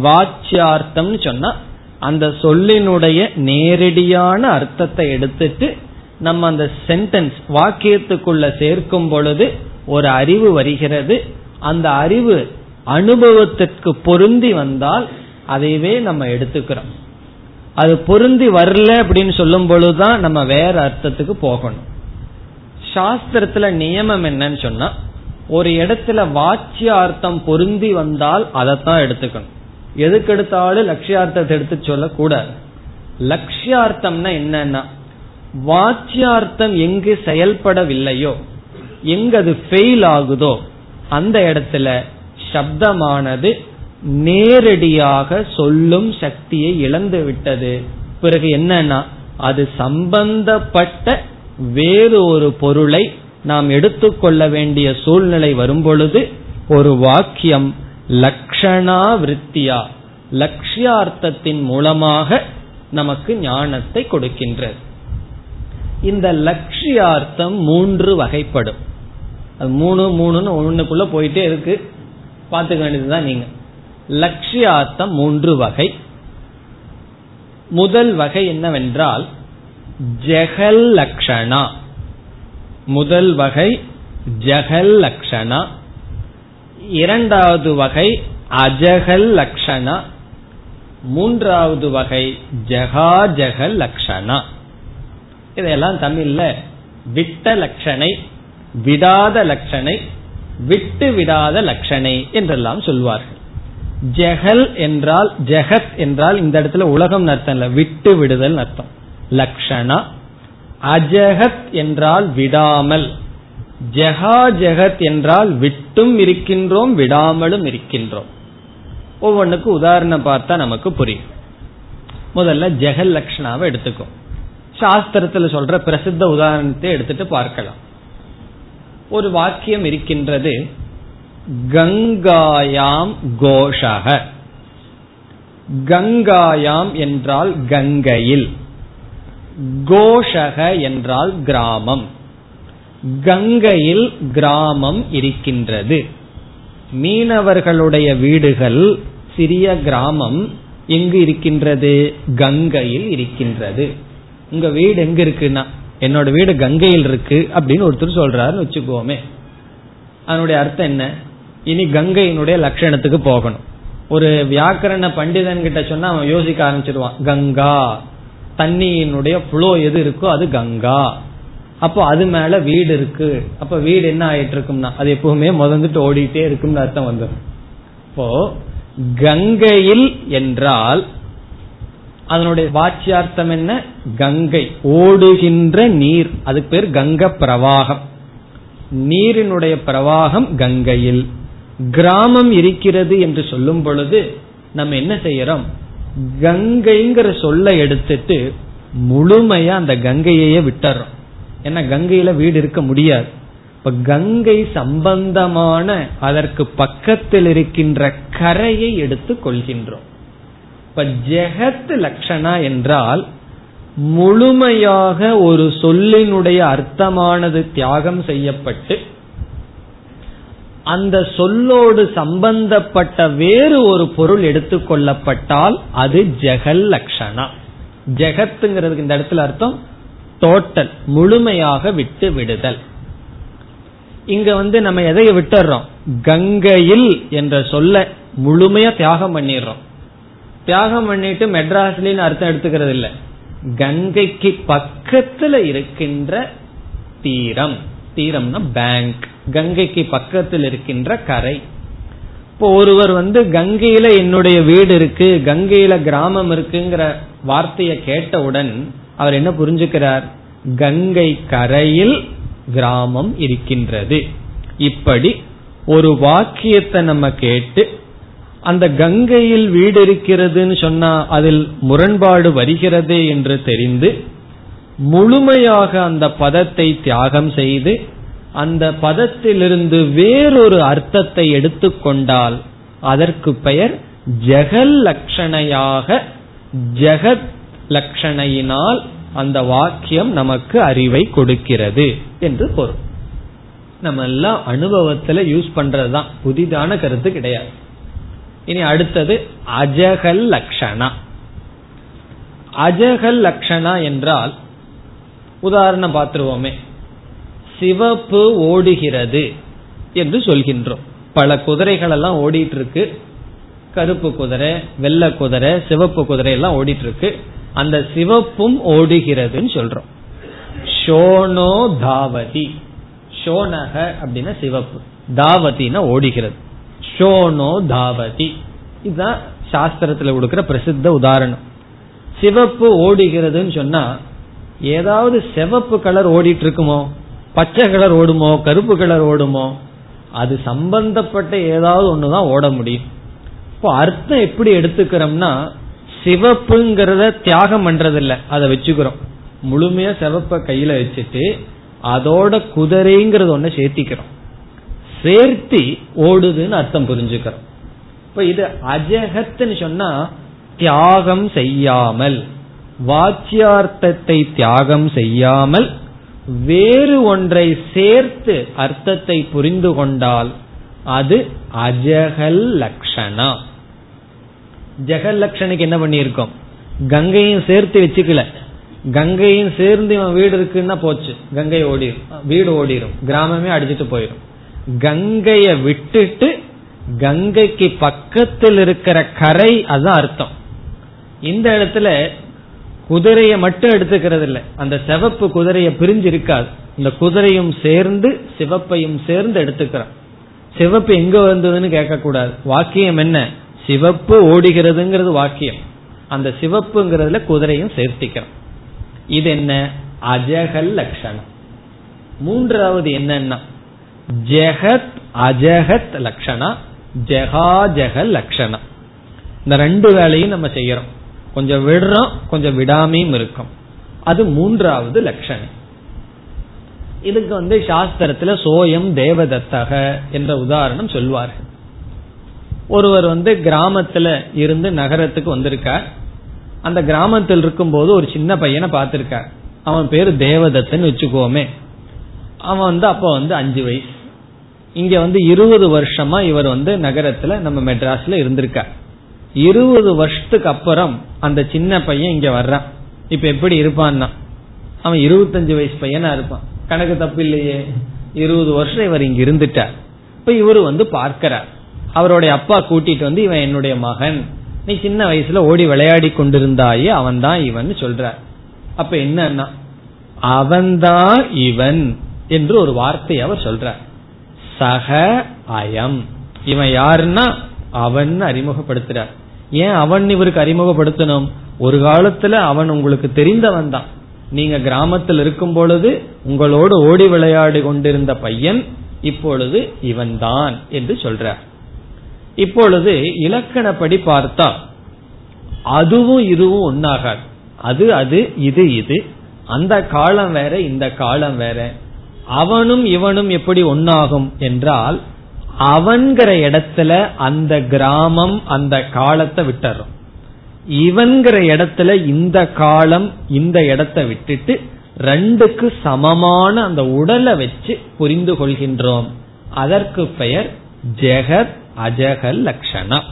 வாச்சியார்த்தம் சொன்னா அந்த சொல்லினுடைய நேரடியான அர்த்தத்தை எடுத்துட்டு நம்ம அந்த சென்டென்ஸ் வாக்கியத்துக்குள்ள சேர்க்கும் பொழுது ஒரு அறிவு வருகிறது. அந்த அறிவு அனுபவத்திற்கு பொருந்தி வந்தால் அதையவே நம்ம எடுத்துக்கிறோம். அது பொருந்தி வரல அப்படின்னு சொல்லும் பொழுதுதான் நம்ம வேற அர்த்தத்துக்கு போகணும். சாஸ்திரத்துல நியமம் என்னன்னு சொன்னா ஒரு இடத்துல வாச்சியார்த்தம் பொருந்தி வந்தால் அதைத்தான் எடுத்துக்கணும். எதுக்கு எடுத்தாலும் லட்சியார்த்தத்தை எடுத்து சொல்லக்கூடாது. லட்சியார்த்தம்னா என்னன்னா வாச்சியார்த்தம் எங்கு செயல்படவில்லையோ எங்கு அது ஃபெயில் ஆகுதோ அந்த இடத்துல சப்தமானது நேரடியாக சொல்லும் சக்தியை இழந்து விட்டது. பிறகு என்னன்னா அது சம்பந்தப்பட்ட வேறு ஒரு பொருளை நாம் எடுத்துக்கொள்ள வேண்டிய சூழ்நிலை வரும்பொழுது ஒரு வாக்கியம் லக்ஷணா விருத்தியா லட்சியார்த்தத்தின் மூலமாக நமக்கு ஞானத்தை கொடுக்கின்றது. இந்த லட்சியார்த்தம் மூன்று வகைப்படும். அது மூணு மூணுன்னு ஒண்ணுக்குள்ள போயிட்டே இருக்கு. பார்த்துக்க வேண்டியதுதான் நீங்க. லட்சியார்த்தம் மூன்று வகை. முதல் வகை என்னவென்றால் ஜெகல் லக்ஷணா. முதல் வகை ஜெகல் லக்ஷணா. இரண்டாவது வகை அஜகல் லக்ஷணா. மூன்றாவது வகை ஜகா ஜெகல் லக்ஷணா. இதெல்லாம் தமிழ்ல விட்ட லட்சணை விடாத லட்சணை விட்டு விடாத லட்சணை என்றெல்லாம் சொல்வார்கள். ஜெகல் என்றால் ஜெகத் என்றால் இந்த இடத்துல உலகம் அர்த்தம் இல்ல விட்டு விடுதல் அர்த்தம். லக்ஷணா அஜகத் என்றால் விடாமல். ஜெகா ஜெகத் என்றால் விட்டும் இருக்கின்றோம் விடாமலும் இருக்கின்றோம். ஒவ்வொன்றுக்கு உதாரணம் பார்த்தா நமக்கு புரியும். முதல்ல ஜெகல் லக்ஷணாவை எடுத்துக்கும் சாஸ்திரத்துல சொல்ற பிரசித்த உதாரணத்தை எடுத்துட்டு பார்க்கலாம். ஒரு வாக்கியம் இருக்கின்றது. கங்காயாம் கோஷக. கங்காயாம் என்றால் கங்கையில். கோஷக என்றால் கிராமம். கங்கையில் கிராமம் இருக்கின்றது. மீனவர்களுடைய வீடுகள் சிறிய கிராமம் எங்கு இருக்கின்றது? கங்கையில் இருக்கின்றது. உங்க வீடு எங்க இருக்குன்னா? என்னோட வீடு கங்கையில் இருக்கு அப்படின்னு ஒருத்தர் சொல்றாருன்னு வச்சுக்கோமே. அதனுடைய அர்த்தம் என்ன? இனி கங்கையினுடைய லட்சணத்துக்கு போகணும். ஒரு வியாக்கரண பண்டிதன் கிட்ட சொன்னா அவன் யோசிக்க ஆரம்பிச்சிருவான் கங்கா தண்ணியினுடைய புளோ எது இருக்கோ அது கங்கா. அப்போ அது மேல வீடு இருக்கு. அப்ப வீடு என்ன ஆயிட்டு இருக்கும்னா அது எப்பவுமே முதந்துட்டு ஓடிட்டே இருக்கும்னு அர்த்தம் வந்துடும் இப்போ கங்கையில் என்றால் அதனுடைய வாச்சியார்த்தம் என்ன? கங்கை. ஓடுகின்ற நீர். அதுக்கு பேர் கங்க பிரவாகம். நீரினுடைய பிரவாகம் கங்கையில். கிராமம் இருக்கிறது என்று சொல்லும் பொழுது நம்ம என்ன செய்யறோம்? கங்கைங்கிற சொல்ல எடுத்துட்டு முழுமையா அந்த கங்கையே விட்டுறோம். ஏன்னா கங்கையில வீடு இருக்க முடியாது. இப்ப கங்கை சம்பந்தமான அதற்கு பக்கத்தில் இருக்கின்ற கரையை எடுத்து கொள்கின்றோம். இப்ப ஜெகத் லட்சணா என்றால் முழுமையாக ஒரு சொல்லினுடைய அர்த்தமானது தியாகம் செய்யப்பட்டு அந்த சொல்லோடு சம்பந்தப்பட்ட வேறு ஒரு பொருள் எடுத்துக்கொள்ளப்பட்டால் அது ஜெகல் லட்சணா ஜெகத்துங்கிறதுக்கு இந்த இடத்துல அர்த்தம் டோட்டல் முழுமையாக விட்டு விடுதல். இங்க வந்து நம்ம எதைய விட்டுறோம்? கங்கையில் என்ற சொல்ல முழுமையா தியாகம் பண்ணிடுறோம். தியாகம் பண்ணிட்டு மெட்ராஸ்லின்னு அர்த்தம் எடுத்துக்கிறது இல்ல கங்கைக்கு பக்கத்துல இருக்கின்ற தீரம். தீரம்னா பேங்க் கங்கைக்கு பக்கத்தில் இருக்கின்ற கரை. இப்போ ஒருவர் வந்து கங்கையில என்னுடைய வீடு இருக்கு கங்கையில கிராமம் இருக்குங்கிற வார்த்தையை கேட்டவுடன் அவர் என்ன புரிஞ்சுக்கிறார்? கங்கை கரையில் கிராமம் இருக்கின்றது. இப்படி ஒரு வாக்கியத்தை நம்ம கேட்டு அந்த கங்கையில் வீடு இருக்கிறதுன்னு சொன்னா அதில் முரண்பாடு வருகிறதே என்று தெரிந்து முழுமையாக அந்த பதத்தை தியாகம் செய்து அந்த பதத்திலிருந்து வேறொரு அர்த்தத்தை எடுத்துக்கொண்டால் அதற்கு பெயர் ஜெகல் லட்சணையாக ஜெகத் லட்சணையினால் அந்த வாக்கியம் நமக்கு அறிவை கொடுக்கிறது என்று பொருள். நம்ம எல்லாம் அனுபவத்துல யூஸ் பண்றதுதான். புதிதான கருத்து கிடையாது. இனி அடுத்தது அஜகல் லக்ஷணா. அஜகல் லக்ஷணா என்றால் உதாரணம் பார்த்துருவோமே. சிவப்பு ஓடுகிறது என்று சொல்கின்றோம். பல குதிரைகள் எல்லாம் ஓடிட்டு இருக்கு கருப்பு குதிரை வெள்ளை குதிரை சிவப்பு குதிரை எல்லாம் ஓடிட்டு இருக்கு அந்த சிவப்பும் ஓடுகிறதுன்னு சொல்றோம். ஷோனோ தாவதி. ஷோனக அப்படின்னா சிவப்பு. தாவதினா ஓடுகிறது. ஷோனோ தாவதி. இதுதான் சாஸ்திரத்துல கொடுக்கிற பிரசித்த உதாரணம். சிவப்பு ஓடுகிறதுன்னு சொன்னா ஏதாவது சிவப்பு கலர் ஓடிட்டு இருக்குமோ பச்சை கலர் ஓடுமோ கருப்பு கலர் ஓடுமோ அது சம்பந்தப்பட்ட ஏதாவது ஒண்ணுதான் ஓட முடியும். இப்போ அர்த்தம் எப்படி எடுத்துக்கிறோம்னா சிவப்புங்கிறத தியாகம் பண்றதில்ல அதை வச்சுக்கிறோம். முழுமையா சிவப்ப கையில வச்சுட்டு அதோட குதிரைங்கிறது ஒண்ணு சேர்த்திக்கிறோம். சேர்த்தி ஓடுதுன்னு அர்த்தம் புரிஞ்சுக்கிறோம். இப்ப இது அஜகத்துன்னு சொன்னா தியாகம் செய்யாமல் வாச்சியார்த்தத்தை தியாகம் செய்யாமல் வேறு ஒன்றை சேர்த்து அர்த்தத்தை புரிந்து கொண்டால் அது அஜகல் லக்ஷணா. ஜெகல் லட்சணுக்கு என்ன பண்ணியிருக்கோம்? கங்கையும் சேர்த்து வச்சுக்கல. கங்கையும் சேர்ந்து இவன் வீடு இருக்குன்னா போச்சு. கங்கை ஓடிடும் வீடு ஓடிடும் கிராமமே அடிச்சிட்டு போயிடும் கங்கைய விட்டுட்டு கங்கைக்கு பக்கத்தில் இருக்கிற கரை அதுதான் அர்த்தம். இந்த இடத்துல குதிரையை மட்டும் எடுத்துக்கிறது இல்லை. அந்த சிவப்பு குதிரையை பிரிஞ்சு இருக்காது இந்த குதிரையும் சேர்ந்து சிவப்பையும் சேர்ந்து எடுத்துக்கிறான். சிவப்பு எங்க வந்ததுன்னு கேட்க கூடாது வாக்கியம் என்ன? சிவப்பு ஓடுகிறதுங்கிறது வாக்கியம். அந்த சிவப்புங்கிறதுல குதிரையும் சேர்த்திக்கிறோம் இது என்ன? அஜகல் லட்சணம். மூன்றாவது என்னன்னா ஜெகத் அஜகத் லட்சணா ஜெகாஜகல் லக்ஷணா. இந்த ரெண்டு வேலையும் நம்ம செய்யறோம். கொஞ்சம் விடுறோம் கொஞ்சம் விடாமையும் இருக்கும். அது மூன்றாவது லட்சணம் இதுக்கு வந்து சாஸ்திரத்துல சோயம் தேவதத்தக என்ற உதாரணம் சொல்வார்கள் ஒருவர் வந்து கிராமத்துல இருந்து நகரத்துக்கு வந்திருக்கார். அந்த கிராமத்தில் இருக்கும் போது ஒரு சின்ன பையனை பார்த்திருக்கார். அவன் பேரு தேவதத்துன்னு வச்சுக்கோமே. அவன் வந்து அப்ப வந்து அஞ்சு வயசு. இங்க வந்து இருபது வருஷமா இவர் வந்து நகரத்துல நம்ம மெட்ராஸ்ல இருந்திருக்கார். இருபது வருஷத்துக்கு அப்புறம் அந்த சின்ன பையன் இங்க வர்றான். இப்ப எப்படி இருப்பான்னா அவன் இருபத்தஞ்சு வயசு பையனா இருப்பான். கணக்கு தப்பு இல்லையே. இருபது வருஷம் இவர் இங்க இருந்துட்டார். இப்ப இவரு வந்து பார்க்கிறார். அவருடைய அப்பா கூட்டிட்டு வந்து இவன் என்னுடைய மகன். நீ சின்ன வயசுல ஓடி விளையாடி கொண்டிருந்தாயே அவன் தான் இவன் சொல்றார். அப்ப என்னன்னா அவன்தான் இவன் என்று ஒரு வார்த்தை அவர் சொல்றார். சக அயம். இவன் யாருன்னா அவன் அறிமுகப்படுத்துறார். ஏன் அவன் இவருக்கு அறிமுகப்படுத்தணும்? ஒரு காலத்துல அவன் உங்களுக்கு தெரிந்தவன் தான். நீங்க கிராமத்தில் இருக்கும் பொழுது உங்களோடு ஓடி விளையாடி கொண்டிருந்த பையன் இப்பொழுது இவன்தான் என்று சொல்றார். இப்பொழுது இலக்கணப்படி பார்த்தா அதுவும் இதுவும் ஒன்னாகாது. அது அது இது இது. அந்த காலம் வேற இந்த காலம் வேற. அவனும் இவனும் எப்படி ஒன்னாகும் என்றால் அவன்கிற இடத்துல அந்த கிராமம் அந்த காலத்தை விட்டுறோம். இவன்கிற இடத்துல இந்த காலம் இந்த இடத்தை விட்டுட்டு ரெண்டுக்கு சமமான அந்த உடலை வச்சு புரிந்து கொள்கின்றோம். அதற்கு பெயர் ஜெகத் அஜக லட்சணம்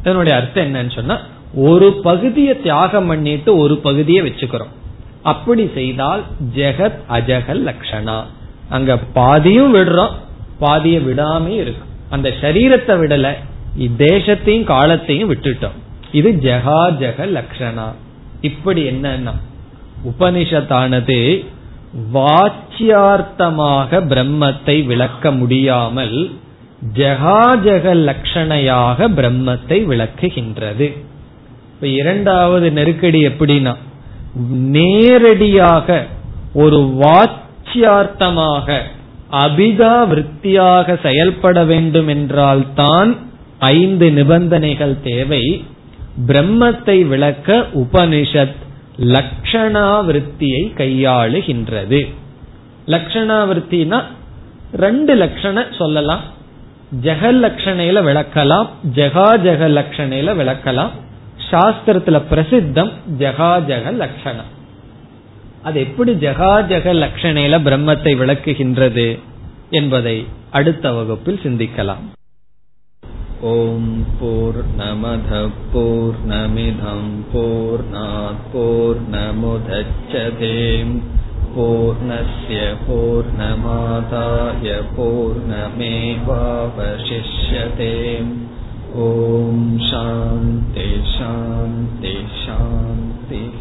இதனுடைய அர்த்தம் என்னன்னு சொன்னா ஒரு பகுதியை தியாகம் பண்ணிட்டு ஒரு பகுதியை வச்சுக்கிறோம். அப்படி செய்தால் ஜெகத் அஜக லட்சணா அங்க பாதியும் விடுறோம் பாதிய விடாம இருக்கும். அந்த சரீரத்தை விடல தேசத்தையும் காலத்தையும் விட்டுட்டோம். இது ஜெகா ஜெக லக்ஷணா. இப்படி என்னன்னா உபனிஷத்தானது வாச்சியார்த்தமாக பிரம்மத்தை விளக்க முடியாமல் ஜெகாஜக லட்சணையாக பிரம்மத்தை விளக்குகின்றது. இப்ப இரண்டாவது நெருக்கடி எப்படின்னா நேரடியாக ஒரு வாச்சியார்த்தமாக அபிதா விற்த்தியாக செயல்பட வேண்டும் என்றால் தான் ஐந்து நிபந்தனைகள் தேவை. பிரம்மத்தை விளக்க உபனிஷத் லக்ஷணாவிருத்தியை கையாளுகின்றது. லக்ஷணாவிருத்தினா ரெண்டு லட்சண சொல்லலாம். ஜெகல் லட்சணையில விளக்கலாம் ஜெகா ஜெக லட்சணையில விளக்கலாம். சாஸ்திரத்துல பிரசித்தம் ஜெகா ஜெக லட்சணம் அது எப்படி ஜெகாஜக லட்சணையில பிரம்மத்தை விளக்குகின்றது என்பதை அடுத்த வகுப்பில் சிந்திக்கலாம். ஓம் போர் நமத போர் நமிதம் போர் போர் நமுதச்சதேம் பூர்णस्य पूर्णमादाय पूर्णमेवावशिष्यते ॐ शान्ति शान्ति शान्तिः